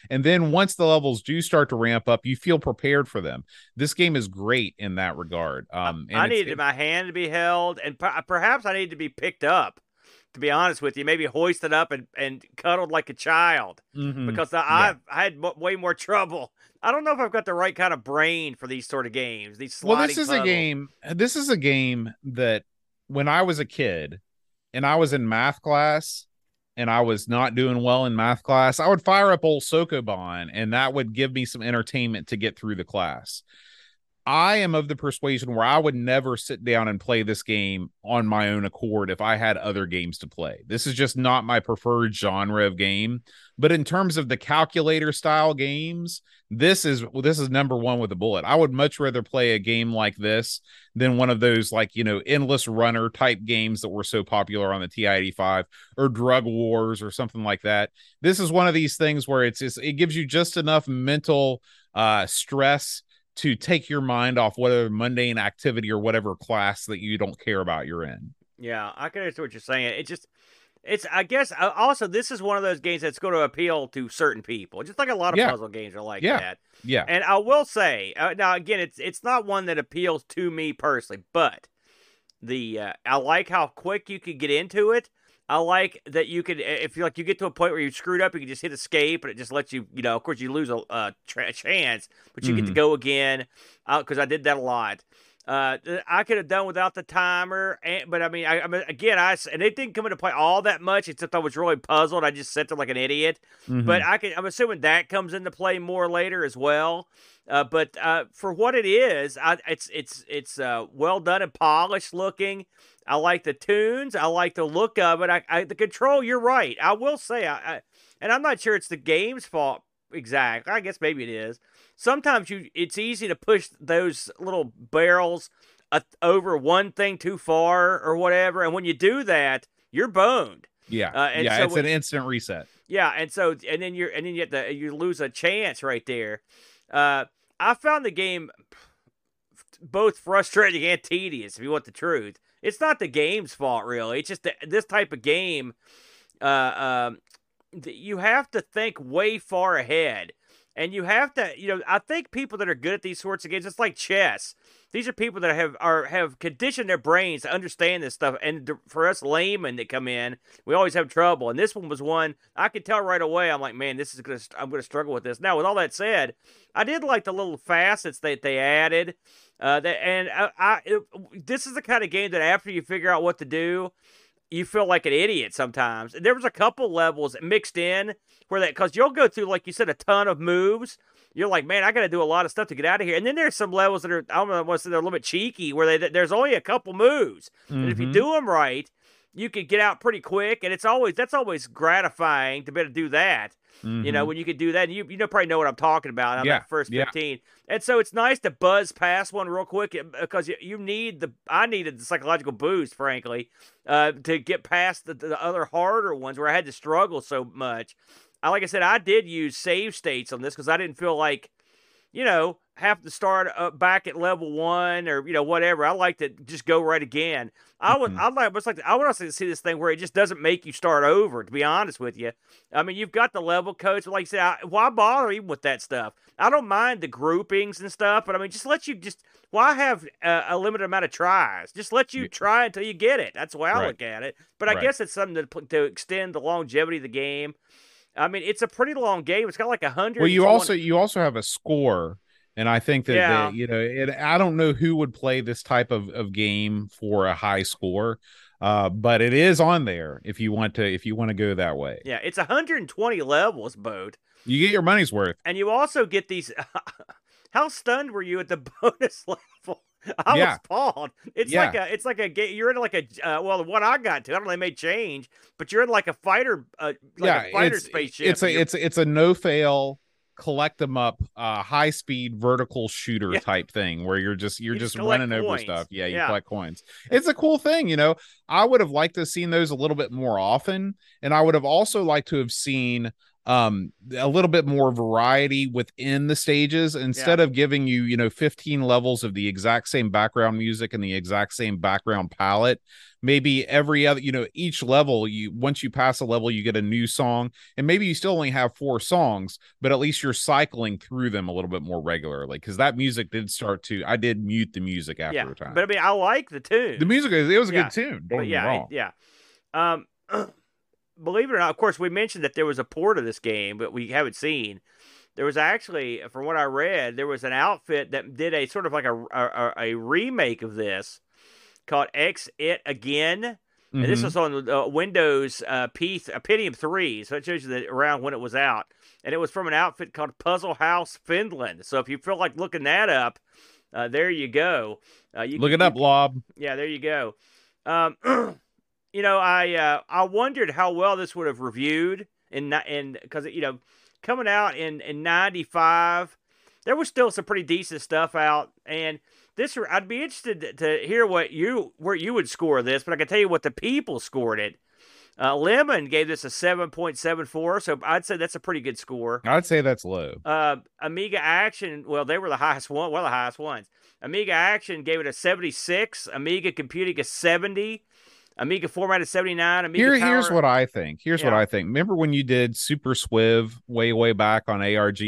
And then once the levels do start to ramp up, you feel prepared for them. This game is great in that regard. Um, I needed my hand to be held, and perhaps I needed to be picked up. To be honest with you, maybe hoisted up and, and cuddled like a child mm-hmm. because I, yeah. I had way more trouble. I don't know if I've got the right kind of brain for these sort of games. These well, this is puzzles. a game. This is a game that when I was a kid and I was in math class, and I was not doing well in math class, I would fire up old Sokoban and that would give me some entertainment to get through the class. I am of the persuasion where I would never sit down and play this game on my own accord if I had other games to play. This is just not my preferred genre of game. But in terms of the calculator style games, this is this is number one with a bullet. I would much rather play a game like this than one of those like you know endless runner type games that were so popular on the TI-85 or Drug Wars or something like that. This is one of these things where it's, it's it gives you just enough mental uh stress to take your mind off whatever mundane activity or whatever class that you don't care about you're in. Yeah, I can understand what you're saying. It just it's I guess also this is one of those games that's going to appeal to certain people, just like a lot of yeah. puzzle games are like yeah. that. Yeah. And I will say uh, now again, it's it's not one that appeals to me personally, but the uh, I like how quick you could get into it. I like that you could, if you like, you get to a point where you screwed up, you can just hit escape, and it just lets you, you know. Of course, you lose a, a tra- chance, but you mm-hmm. get to mm-hmm. go again. Because uh, I did that a lot. Uh, I could have done without the timer, and, but I mean, I, I mean, again, I and it didn't come into play all that much. Except I was really puzzled. I just sat there like an idiot. Mm-hmm. But I can, I'm assuming that comes into play more later as well. Uh, but uh, for what it is, I, it's it's it's uh, well done and polished looking. I like the tunes. I like the look of it. I, I the control. You're right. I will say, I, I, and I'm not sure it's the game's fault exactly. I guess maybe it is. Sometimes you, it's easy to push those little barrels uh, over one thing too far or whatever, and when you do that, you're boned. Yeah, uh, yeah, so it's when, an instant reset. Yeah, and so and then you're and then you have to, you lose a chance right there. Uh, I found the game both frustrating and tedious, if you want the truth it's not the game's fault really. It's just that this type of game, uh, um, you have to think way far ahead, and you have to, you know, I think people that are good at these sorts of games, it's like chess. These are people that have are have conditioned their brains to understand this stuff, and for us laymen that come in, we always have trouble. And this one was one I could tell right away. I'm like, man, this is gonna, I'm gonna struggle with this. Now, with all that said, I did like the little facets that they added. Uh, that, and I, I it, this is the kind of game that after you figure out what to do, you feel like an idiot sometimes. There was a couple levels mixed in where that because you'll go through like you said a ton of moves. You're like, man, I got to do a lot of stuff to get out of here. And then there's some levels that are I don't know, want to say they're a little bit cheeky where they there's only a couple moves, mm-hmm. and if you Mhm. do them right, you could get out pretty quick. And it's always that's always gratifying to be able to do that. You know, Mhm. when you could do that, and you you know probably know what I'm talking about on Yeah, that first yeah. 15. And so it's nice to buzz past one real quick uh, because you, you need the I needed the psychological boost, frankly, uh, to get past the, the other harder ones where I had to struggle so much. I like I said, I did use save states on this because I didn't feel like, you know, have to start uh, back at level one or you know whatever. I like to just go right again. I would Mhm. I like it's like I would also see this thing where it just doesn't make you start over. To be honest with you, I mean you've got the level codes, but like you said, I, why bother even with that stuff? I don't mind the groupings and stuff, but I mean just let you just why have uh, a limited amount of tries? Just let you try until you get it. That's the way I Right. look at it. But I Right. guess it's something to to extend the longevity of the game. I mean, it's a pretty long game. It's got like a hundred. Well, you also you also have a score, and I think that, Yeah. that, you know, it, I don't know who would play this type of, of game for a high score, uh, but it is on there if you want to if you want to go that way. yeah, it's 120 levels, boat. You get your money's worth. and you also get these. How stunned were you at the bonus level? I Yeah. was appalled. It's Yeah. like a, it's like a. You're in like a, uh, well, what I got to, I don't know, they may change, but you're in like a fighter, uh, like yeah, a fighter it's spaceship. it's a it's it's a no fail collect them up uh high speed vertical shooter Yeah. type thing where you're just you're You just just running over stuff yeah you Yeah. collect coins it's a cool thing you know i would have liked to have seen those a little bit more often and i would have also liked to have seen um a little bit more variety within the stages instead of giving you you know 15 levels of the exact same background music and the exact same background palette maybe every other you know each level you once you pass a level you get a new song and maybe you still only have four songs but at least you're cycling through them a little bit more regularly because that music did start to i did mute the music after yeah, a time but I mean, I like the tune. the music is it was a Yeah. good tune don't but yeah, it- yeah. Um, believe it or not, of course, we mentioned that there was a port of this game, but we haven't seen. There was actually, from what I read, there was an outfit that did a sort of like a a, a remake of this called X It Again. And this Mhm. was on uh, Windows uh, P uh, Pentium 3, so it shows you the, around when it was out. And it was from an outfit called Puzzle House Finland. So if you feel like looking that up, uh, there you go. Uh, you look can- it up lob yeah, there you go. Um, you know, I uh, I wondered how well this would have reviewed in ni- in because you know coming out in in '95, there was still some pretty decent stuff out, and this I'd be interested to, to hear what you where you would score this, but I can tell you what the people scored it. Uh, Lemon gave this a 7.74, so I'd say that's a pretty good score. i'd say that's low Uh, Amiga Action, well, they were the highest one, one of the highest ones. Amiga Action gave it a 76. Amiga Computing a 70. Amiga Format a 79. Amiga Here, Power, here's what I think. Here's what I think. Remember when you did Super Swiv way, way back on ARG?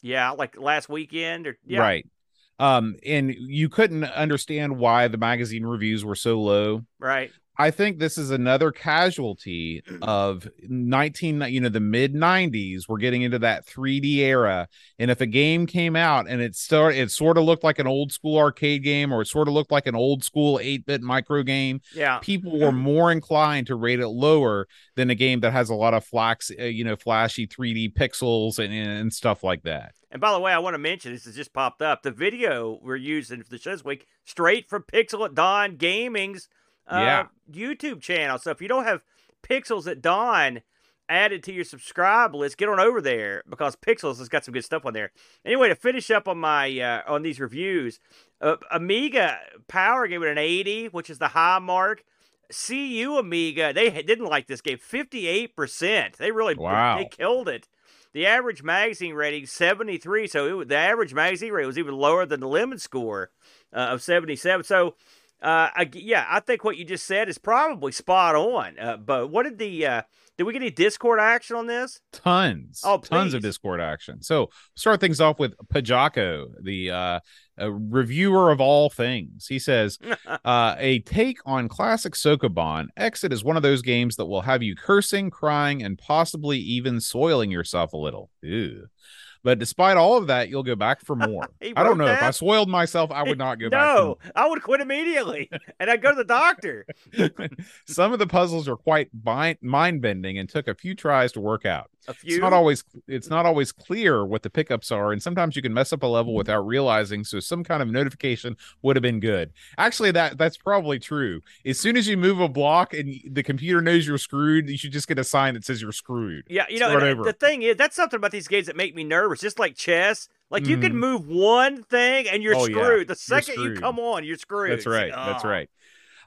Yeah, like last weekend or yeah, Right. Um, and you couldn't understand why the magazine reviews were so low. right. I think this is another casualty of 19, you know, the mid 90s. We're getting into that 3D era. And if a game came out and it start it sort of looked like an old school arcade game or it sort of looked like an old school 8-bit micro game, Yeah, people were more inclined to rate it lower than a game that has a lot of flax, uh, you know, flashy 3D pixels and, and stuff like that. and by the way, I want to mention this has just popped up. The video we're using for the show this week, straight from Pixel at Dawn Gaming's uh, Yeah. YouTube channel. So if you don't have Pixels at Dawn added to your subscribe list, get on over there because Pixels has got some good stuff on there. Anyway, to finish up on my uh, on these reviews, uh, Amiga Power gave it an 80, which is the high mark. CU Amiga, they didn't like this game. 58%. They really Wow. they killed it. The average magazine rating 73, so it, the average magazine rating was even lower than the lemon score uh, of 77. So uh, I, yeah, I think what you just said is probably spot on. Uh, but what did the uh, did we get any Discord action on this? Tons, Oh, tons of. Discord action. So start things off with Pajako, the uh, reviewer of all things. He says, uh, a take on classic Sokoban. Exit is one of those games that will have you cursing, crying, and possibly even soiling yourself a little. Ew. But despite all of that, you'll go back for more. I don't know wrote if I soiled myself, I would not go back. no, I would quit immediately, and I'd go to the doctor. Some of the puzzles are quite mind bending and took a few tries to work out. A few. It's not always it's not always clear what the pickups are, and sometimes you can mess up a level without realizing. So some kind of notification would have been good. Actually, that that's probably true. As soon as you move a block and the computer knows you're screwed, you should just get a sign that says you're screwed. Yeah, you know, the thing is, that's something about these games that make me nervous. Just like chess, like you can Mhm. move one thing and you're Oh, yeah. screwed. The second you come on, you're screwed. That's It's right. That's oh. right.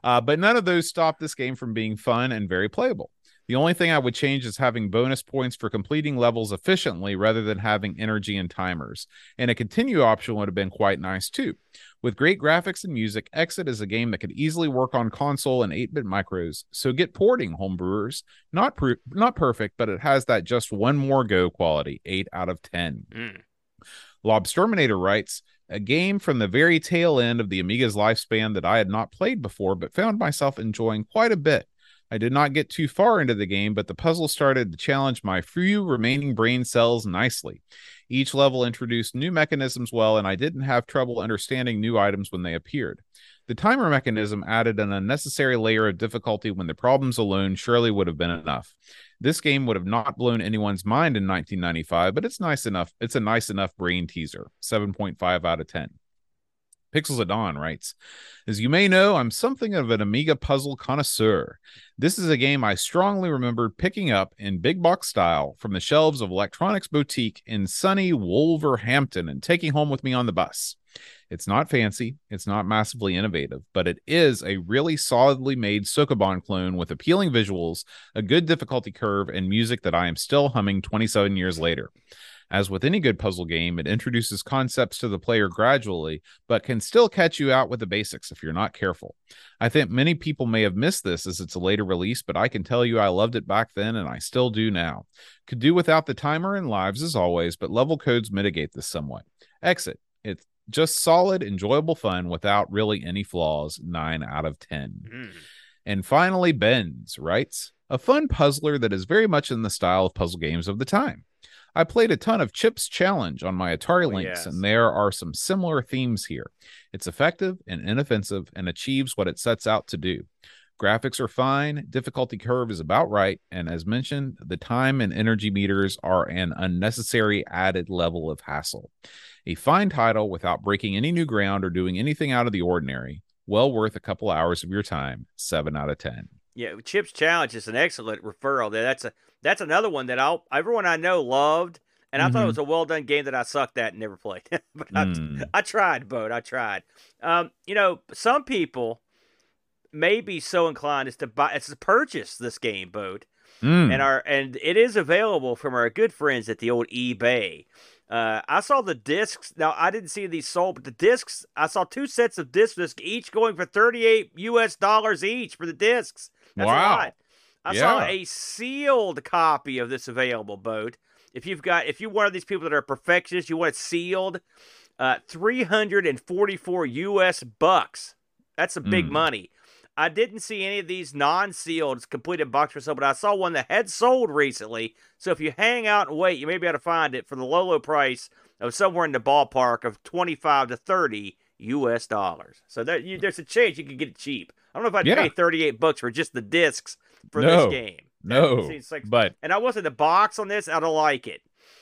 Uh, but none of those stop this game from being fun and very playable. The only thing I would change is having bonus points for completing levels efficiently rather than having energy and timers. And a continue option would have been quite nice too. With great graphics and music, Exit is a game that could easily work on console and 8-bit micros. So get porting, homebrewers. Not per- not perfect, but it has that just one more go quality. 8 out of 10. Mm. Lobsterminator writes, a game from the very tail end of the Amiga's lifespan that I had not played before, but found myself enjoying quite a bit. I did not get too far into the game, but the puzzle started to challenge my few remaining brain cells nicely. Each level introduced new mechanisms well, and I didn't have trouble understanding new items when they appeared. The timer mechanism added an unnecessary layer of difficulty when the problems alone surely would have been enough. This game would have not blown anyone's mind in 1995, but it's nice enough. It's a nice enough brain teaser. 7.5 out of 10. Pixels at Dawn writes, As you may know, I'm something of an Amiga puzzle connoisseur. This is a game I strongly remember picking up in big box style from the shelves of Electronics Boutique in sunny Wolverhampton and taking home with me on the bus. It's not fancy, it's not massively innovative, but it is a really solidly made Sokoban clone with appealing visuals, a good difficulty curve, and music that I am still humming 27 years later. As with any good puzzle game, it introduces concepts to the player gradually, but can still catch you out with the basics if you're not careful. I think many people may have missed this as it's a later release, but I can tell you I loved it back then and I still do now. Could do without the timer and lives as always, but level codes mitigate this somewhat. Exit. It's just solid, enjoyable fun without really any flaws. 9 out of 10. Mm. And finally, Benz writes a fun puzzler that is very much in the style of puzzle games of the time. I played a ton of Chips Challenge on my Atari Oh, Lynx, yes. and there are some similar themes here. It's effective and inoffensive and achieves what it sets out to do. Graphics are fine, difficulty curve is about right, and as mentioned, the time and energy meters are an unnecessary added level of hassle. A fine title without breaking any new ground or doing anything out of the ordinary. Well worth a couple hours of your time. 7 out of 10. Yeah, Chips Challenge is an excellent referral. There, that's a that's another one that I everyone I know loved, and I thought Mhm. it was a well done game that I sucked at and never played. but I, Mm. I tried, Boat. I tried. Um, you know, some people may be so inclined as to buy, as to purchase this game, Boat, Mm. and our and it is available from our good friends at the old eBay. Uh, I saw the discs. Now I didn't see these sold, but the discs. I saw two sets of discs, disc each going for thirty-eight U.S. dollars each for the discs. That's Wow. A. I saw a sealed copy of this available, boat. If you've got, if you're one of these people that are perfectionists, you want it sealed. Uh, three hundred and forty-four U.S. bucks. That's some big Mm. money. I didn't see any of these non-sealed completed box for sale, but I saw one that had sold recently. So if you hang out and wait, you may be able to find it for the low, low price of somewhere in the ballpark of twenty-five to thirty U.S. dollars. So there, you, there's a chance you could get it cheap. I don't know if I'd Yeah. pay thirty-eight bucks for just the discs for No. this game. no, seems like- but And I wasn't the box on this. I don't like it.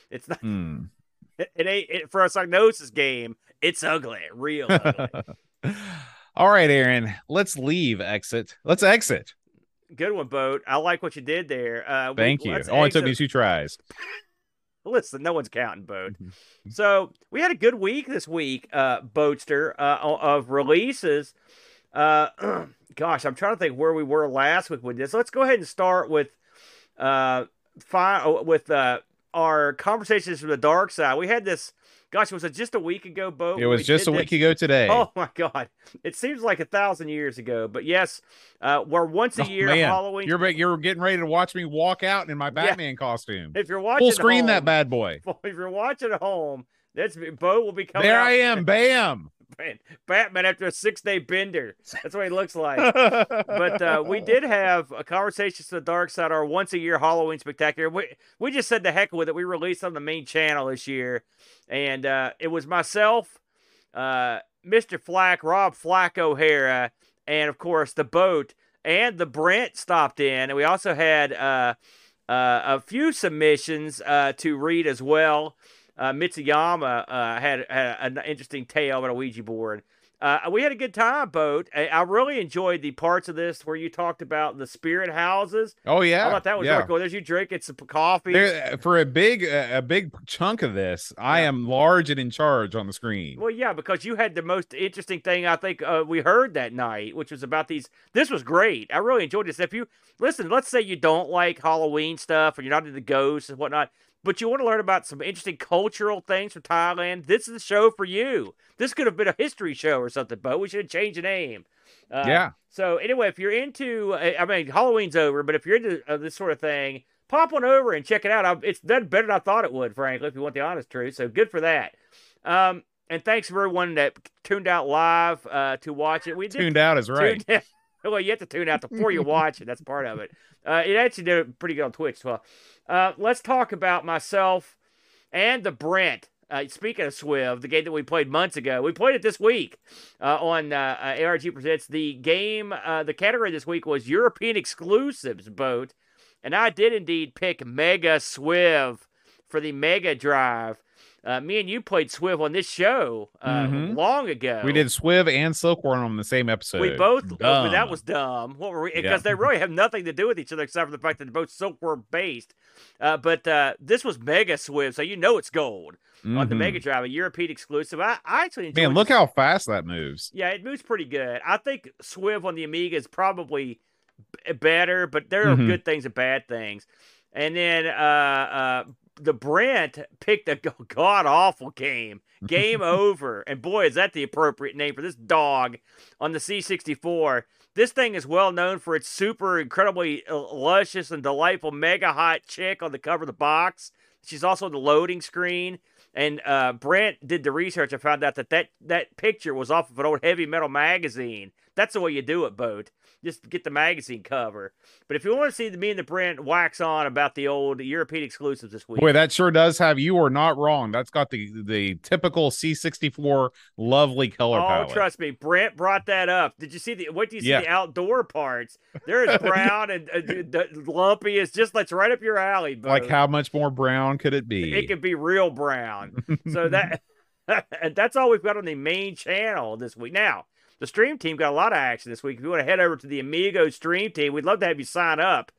It's not. mm. It, it ain't it, for a Psygnosis game. It's ugly, real ugly. All right, Aaron, let's leave exit. Let's exit. Good one, boat. I like what you did there. Uh, we- Thank you. let's Only took me two tries. Listen, no one's counting, boat. Mm-hmm. So we had a good week this week, uh, Boatster, uh, of releases. Uh, gosh, I'm trying to think where we were last week with this. Let's go ahead and start with uh, fi- oh, with uh, our conversations from the dark side. We had this. Gosh, was it just a week ago, Boat? It was we just a week this? ago today. Oh my God! It seems like a thousand years ago, but yes, uh, we're once a Oh, year man. Halloween. You're you're getting ready to watch me walk out in my Batman costume. if you're watching Full screen that home- bad boy. if you're watching at home, that's Bo will be coming. There out- I am. Bam. Batman after a six day bender. That's what he looks like. but uh, we did have a conversation to the dark side, our once a year Halloween spectacular. We we just said the heck with it. We released on the main channel this year, and uh, it was myself, uh, Mr. Flack, Rob Flack O'Hara, and of course the boat and the Brent stopped in, and we also had uh, uh, a few submissions uh, to read as well. Uh, Mitsuyama uh, had, had an interesting tale about a Ouija board. Uh, we had a good time, boat. I, I, really enjoyed the parts of this where you talked about the spirit houses. Oh yeah, I thought that was yeah. really cool. There's you drinking some coffee. There, for a big a big chunk of this, yeah. I am large and in charge on the screen. Well, yeah, because you had the most interesting thing I think uh, we heard that night, which was about these. This was great. I really enjoyed this. If you listen, let's say you don't like Halloween stuff or you're not into ghosts and whatnot but you want to learn about some interesting cultural things from Thailand, this is the show for you. This could have been a history show or something, but we should change the name. Uh, yeah. So anyway, if you're into, I mean, Halloween's over, but if you're into uh, this sort of thing, pop on over and check it out. It's done better than I thought it would, frankly, if you want the honest truth. So good for that. Um, and thanks for everyone that tuned out live uh, to watch it. We did, tuned out is right. well, you have to tune out before you watch it. That's part of it. Uh, it actually did pretty good on Twitch as well. Uh, let's talk about myself and the Brent. Uh, speaking of Swiv, the game that we played months ago, we played it this week uh, on uh, uh ARG Presents. The game, uh, the category this week was European exclusives boat, and I did indeed pick Mega Swiv for the Mega Drive. Uh, me and you played Swiv on this show uh, mm-hmm. long ago. We did Swiv and Silkworm on the same episode. We both oh, that was dumb. What were we? Because yeah. they really have nothing to do with each other except for the fact that they're both Silkworm based. Uh, but uh, this was Mega Swiv, so you know it's gold mm-hmm. on the Mega mm-hmm. Drive, a European exclusive. I, I actually enjoy. Man, look this. how fast that moves. Yeah, it moves pretty good. I think Swiv on the Amiga is probably b- better, but there are mm-hmm. good things and bad things. And then uh, uh, the Brent picked a god awful game. Game over. And boy, is that the appropriate name for this dog on the C64. This thing is well known for its super incredibly uh, luscious and delightful mega hot chick on the cover of the box. She's also the loading screen. And uh, Brent did the research and found out that, that that picture was off of an old heavy metal magazine. That's the way you do it, Boat just get the magazine cover. But if you want to see the, me and the Brent wax on about the old European exclusives this week, boy, that sure does have you are not wrong. That's got the the typical C64 lovely color oh, palette. trust me, Brent brought that up. Did you see the? What do you see yeah. the outdoor parts? They're as brown and uh, lumpy. It's just that's right up your alley. Like how much more brown could it be? It could be real brown. so that. that's all we've got on the main channel this week. Now, the stream team got a lot of action this week. If you want to head over to the Amigo stream team, we'd love to have you sign up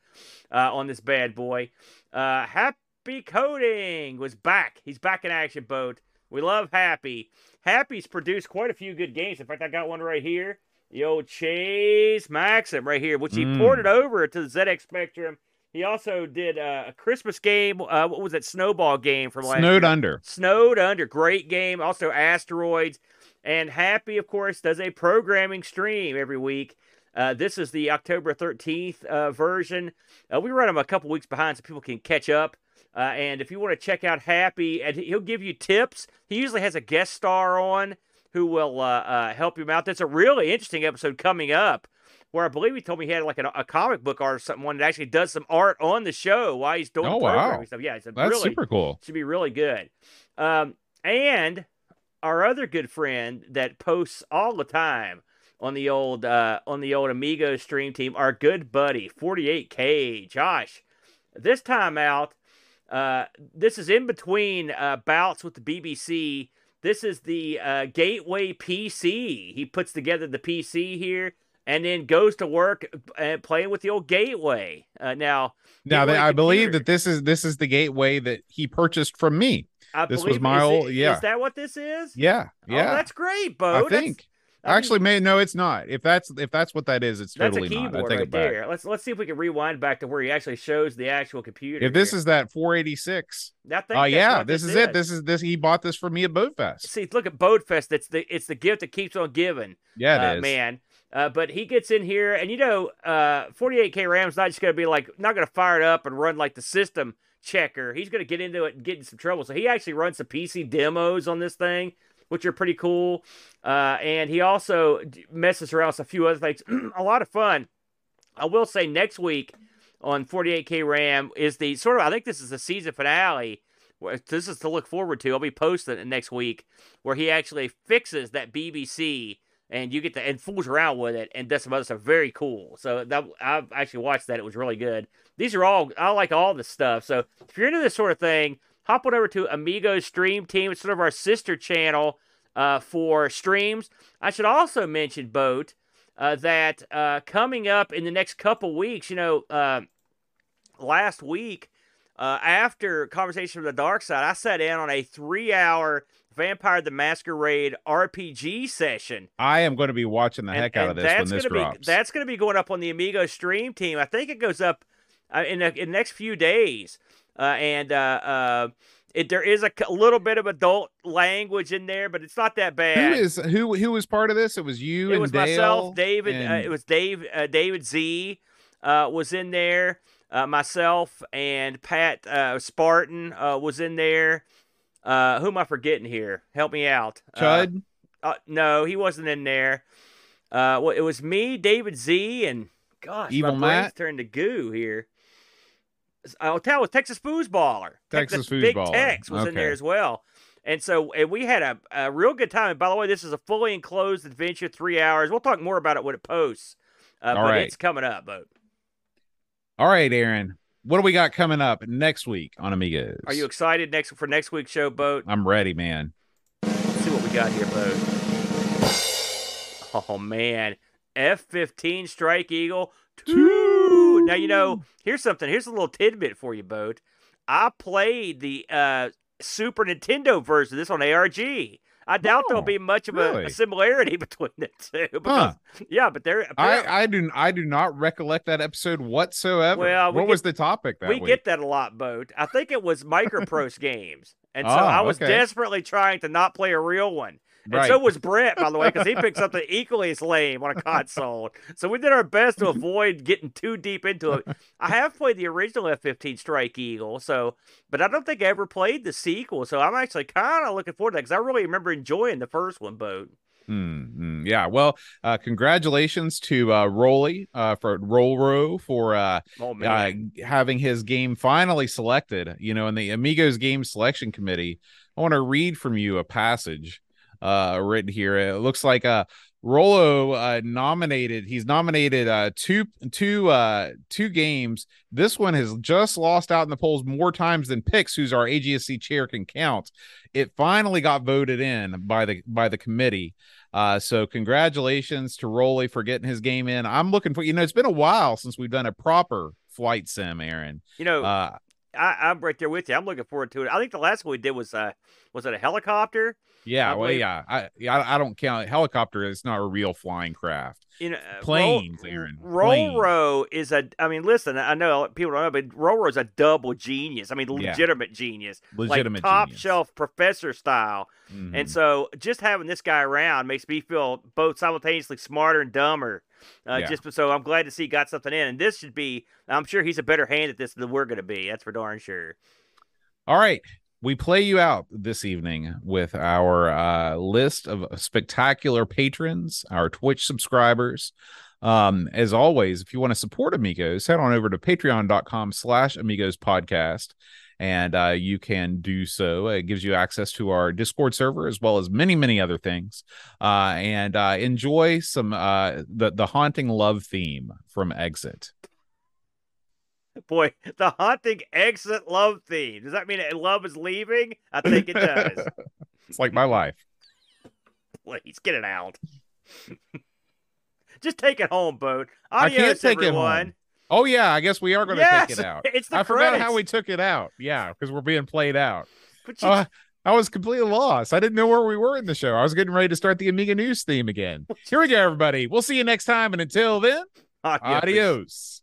uh, on this bad boy. Uh, Happy Coding was back. He's back in action, boat. We love Happy. Happy's produced quite a few good games. In fact, I got one right here. The old Chase Maxim right here, which he mm. ported over to the ZX Spectrum. He also did uh, a Christmas game. Uh, what was that snowball game from last Snowed year? Under. Snowed Under. Great game. Also, Asteroids. And Happy, of course, does a programming stream every week. Uh, this is the October 13th uh, version. Uh, we run them a couple weeks behind so people can catch up. Uh, and if you want to check out Happy, and he'll give you tips. He usually has a guest star on who will uh, uh, help him out. That's a really interesting episode coming up where I believe he told me he had like a, a comic book art or something one that actually does some art on the show while he's doing oh, programming wow. stuff. Yeah, it's that's really, super cool. Should be really good. Um, and our other good friend that posts all the time on the old uh, on the old Amigo stream team, our good buddy 48K Josh. This time out, uh, this is in between uh, bouts with the BBC. This is the uh, Gateway PC. He puts together the PC here and then goes to work and uh, playing with the old Gateway. Uh, now, now I believe that this is this is the Gateway that he purchased from me. I this was my old. It, yeah. Is that what this is? Yeah. Yeah. Oh, that's great, Bo. I think. I Actually, may no, it's not. If that's if that's what that is, it's totally that's a keyboard not. I take right it back. there. Let's let's see if we can rewind back to where he actually shows the actual computer. If this is that 486, oh uh, yeah, this, this is, it. This is this. He bought this for me at Boatfest. See, look at Boatfest. It's the it's the gift that keeps on giving. Yeah, it uh, man. Uh, but he gets in here, and you know, uh, 48K RAM's not just going to be like, not going to fire it up and run like the system checker. He's going to get into it and get in some trouble. So he actually runs some PC demos on this thing. which are pretty cool. Uh, and he also messes around with a few other things. a lot of fun. I will say next week on 48K RAM is the sort of, I think this is the season finale. This is to look forward to. I'll be posting it next week where he actually fixes that BBC and you get to and fools around with it and does some other stuff. Very cool. So that, I've actually watched that. It was really good. These are all I like all this stuff. So if you're into this sort of thing, hop on over to Amigos Stream Team. It's sort of our sister channel uh, for streams. I should also mention, Boat, uh, that uh, coming up in the next couple weeks, you know, uh, last week uh, after Conversation from the Dark Side, I sat in on a three-hour Vampire the Masquerade RPG session. I am going to be watching the And- heck out of this when this drops. Be, that's going to be going up on the Amigo stream team. I think it goes up uh, in, the, in the next few days. Uh, and uh, uh, it, there is a little bit of adult language in there, but it's not that bad. is who? Who was part of this? It was you. it was Dale myself, David. Uh, and- it was Dave. Uh, David Z uh, was in there. Uh, myself and Pat uh, Spartan uh, was in there. Uh, who am I forgetting here? Help me out. Uh, Chud. uh, no, he wasn't in there. Uh, well, it was me, David Z, and gosh, Evil my brain's Matt? turned to goo here. I'll tell with Texas Foosballer. Texas Big Foosballer. Tex was in there as well. And so and we had a, a real good time. And by the way, this is a fully enclosed adventure, three hours. We'll talk more about it when it posts. Uh, All but right. it's coming up, Boat. All right, Aaron. What do we got coming up next week on Amigos? Are you excited next for next week's show, Boat? I'm ready, man. Let's see what we got here, Boat. Oh man, F fifteen Strike Eagle two. Now you know. Here's something. Here's a little tidbit for you, Boat. I played the uh, Super Nintendo version of this on ARG. I doubt there'll Oh, be much of a, really? a similarity between the two. Because, Huh. Yeah, but they're I, I do I do not recollect that episode whatsoever. Well, we what get- was the topic that we week? get that a lot, Boat. I think it was Microprose games, and so Ah, I was okay. desperately trying to not play a real one. And right. so was Brett, by the way, because he picked something equally as lame on a console. So we did our best to avoid getting too deep into it. I have played the original F-15 Strike Eagle, so but I don't think I ever played the sequel. So I'm actually kind of looking forward to that because I really remember enjoying the first one, Boat. Mm, mm, yeah. Well, uh, congratulations to uh, Rolly uh, for Rolro for uh, Oh uh, having his game finally selected. You know, in the Amigos Game Selection Committee. I want to read from you a passage uh, written here. It looks like uh, Rolo uh, nominated. He's nominated uh, two two uh, two games. This one has just lost out in the polls more times than Picks, who's our AGSC chair, can count. It finally got voted in by the by the committee. Uh, so congratulations to Rolly for getting his game in. I'm looking for you know it's been a while since we've done a proper flight sim, Aaron. you know, Uh, I, I'm right there with you. I'm looking forward to it. I think the last one we did was uh, was it a helicopter? yeah, I well, yeah, I I I don't count helicopter. It's not a real flying craft. You know, uh, Planes, Ro- Aaron, Roro is a. I mean, listen. I know people don't know, but Roro is a double genius. I mean, Yeah. legitimate genius, Legitimate like top genius. shelf professor style. Mhm. And so, just having this guy around makes me feel both simultaneously smarter and dumber. Uh, Yeah. Just so I'm glad to see he got something in, and this should be. I'm sure he's a better hand at this than we're going to be. That's for darn sure. All right. We play you out this evening with our uh, list of spectacular patrons, our Twitch subscribers. Um, as always, if you want to support Amigos, head on over to patreon.com slash amigos podcast. And uh, you can do so. It gives you access to our Discord server as well as many, many other things. Uh, and uh, enjoy some uh, the the haunting love theme from Exit. Boy, the haunting exit love theme. Does that mean love is leaving? I think it does. It's like my life. Please get it out. Just take it home, boat. I Adios, can't take it everyone. home. Oh yeah, I guess we are going to yes, take it out. It's the I forgot how we took it out. Yeah, because we're being played out. But you- Uh, I was completely lost. I didn't know where we were in the show. I was getting ready to start the Amiga News theme again. Here we go, everybody. We'll see you next time. And until then, Adios. adios.